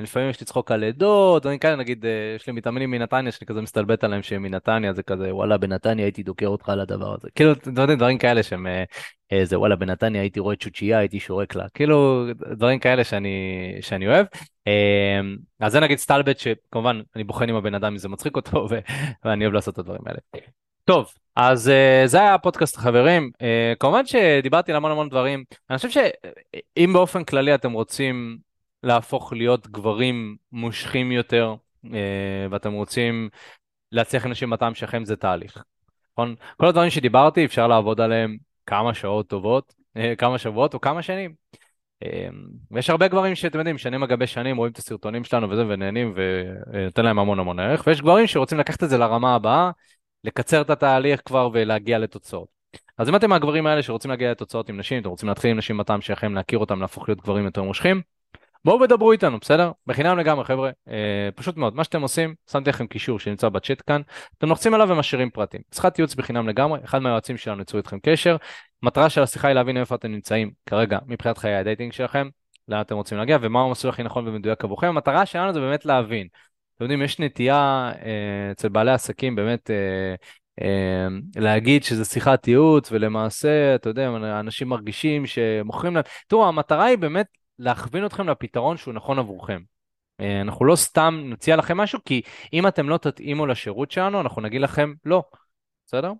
לפעמים יש לי צחוק על עדות, אני כאלה, נגיד, אה, יש לי מתאמנים מנתניה שאני כזה מסתלבט עליהם שהם מנתניה, זה כזה, וואלה, בנתניה הייתי דוקר אותך על הדבר הזה. כאילו, דברים כאלה שהם, זה וואלה, בנתניה הייתי רואה צ'וצ'ייה, הייתי שורק לה. כאילו, דברים כאלה שאני, שאני אוהב. אז זה נגיד סטלבט, שכמובן, אני בוחן עם הבן אדם אם זה מצחיק אותו, ואני אוהב לעשות את הדברים האלה. טוב, אז uh, זה היה הפודקאסט חברים. Uh, כמובן שדיברתי על המון המון דברים. אני חושב שאם באופן כללי אתם רוצים להפוך להיות גברים מושכים יותר, uh, ואתם רוצים להצליח אנשים בטעם שלכם, זה תהליך. נכון? כל הדברים שדיברתי, אפשר לעבוד עליהם כמה שעות טובות, uh, כמה שבועות או כמה שנים. Uh, ויש הרבה גברים שאתם יודעים, שנים אגבי שנים רואים את הסרטונים שלנו וזה ונהנים ונותן להם המון המון ערך, ויש גברים שרוצים לקחת את זה לרמה הבאה. לקצר את התהליך כבר ולהגיע לתוצאות. אז אם אתם מהגברים האלה שרוצים להגיע לתוצאות עם נשים, אתם רוצים להתחיל עם נשים בטעם שלכם, להכיר אותם, להפוך להיות גברים יותר מושכים, בואו ודברו איתנו, בסדר? בחינם לגמרי, חבר'ה. אה, פשוט מאוד, מה שאתם עושים, שמתי לכם קישור שנמצא בצ'אט כאן, אתם לוחצים עליו ומשאירים פרטים. שיחת ייעוץ בחינם לגמרי, אחד מהיועצים שלנו ייצרו איתכם קשר. מטרה של השיחה היא להבין איפה אתם נמצאים כרגע מבחינת חיי ה dating שלכם, לאן אתם רוצים להגיע ומהו המסלול הכי נכון ומדויק עבורכם. המטרה שלנו זה באמת להבין. אתם יודעים, יש נטייה אה, אצל בעלי עסקים באמת אה, אמ, להגיד שזה שיחת ייעוץ, ולמעשה, אתה יודע, אנשים מרגישים שמוכרים להם... תראו, המטרה היא באמת להכווין אתכם לפתרון שהוא נכון עבורכם. אה, אנחנו לא סתם נציע לכם משהו, כי אם אתם לא תתאימו לשירות שלנו, אנחנו נגיד לכם לא, בסדר?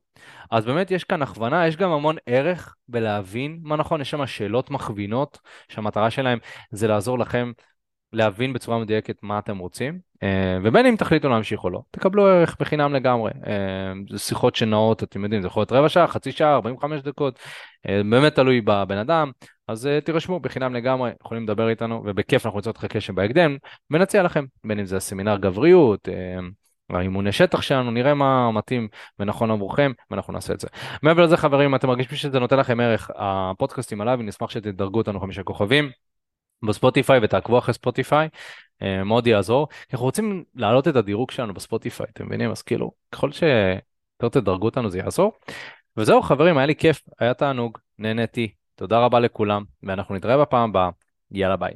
אז באמת יש כאן הכוונה, יש גם המון ערך בלהבין מה נכון, יש שם שאלות מכווינות, שהמטרה שלהם זה לעזור לכם להבין בצורה מדויקת מה אתם רוצים, אה, ובין אם תחליטו להמשיך או לא, תקבלו ערך בחינם לגמרי. אה, זה שיחות שנעות, אתם יודעים, זה יכול להיות רבע שעה, חצי שעה, 45 דקות, באמת תלוי בבן אדם, אז תירשמו בחינם לגמרי, יכולים לדבר איתנו, ובכיף אנחנו נצא לך קשר בהקדם, ונציע לכם, בין אם זה הסמינר גבריות, האימוני שטח שלנו, נראה מה מתאים ונכון עבורכם, ואנחנו נעשה את זה. מעבר לזה חברים, אתם מרגישים שזה נותן לכם ערך, הפודקאסטים עליו, נשמח שתדרגו אותנו חמישה כוכבים. בספוטיפיי ותעקבו אחרי ספוטיפיי, אה, מאוד יעזור. אנחנו רוצים להעלות את הדירוג שלנו בספוטיפיי, אתם מבינים? אז כאילו, ככל שיותר תדרגו אותנו זה יעזור. וזהו חברים, היה לי כיף, היה תענוג, נהניתי, תודה רבה לכולם, ואנחנו נתראה בפעם הבאה, יאללה ביי.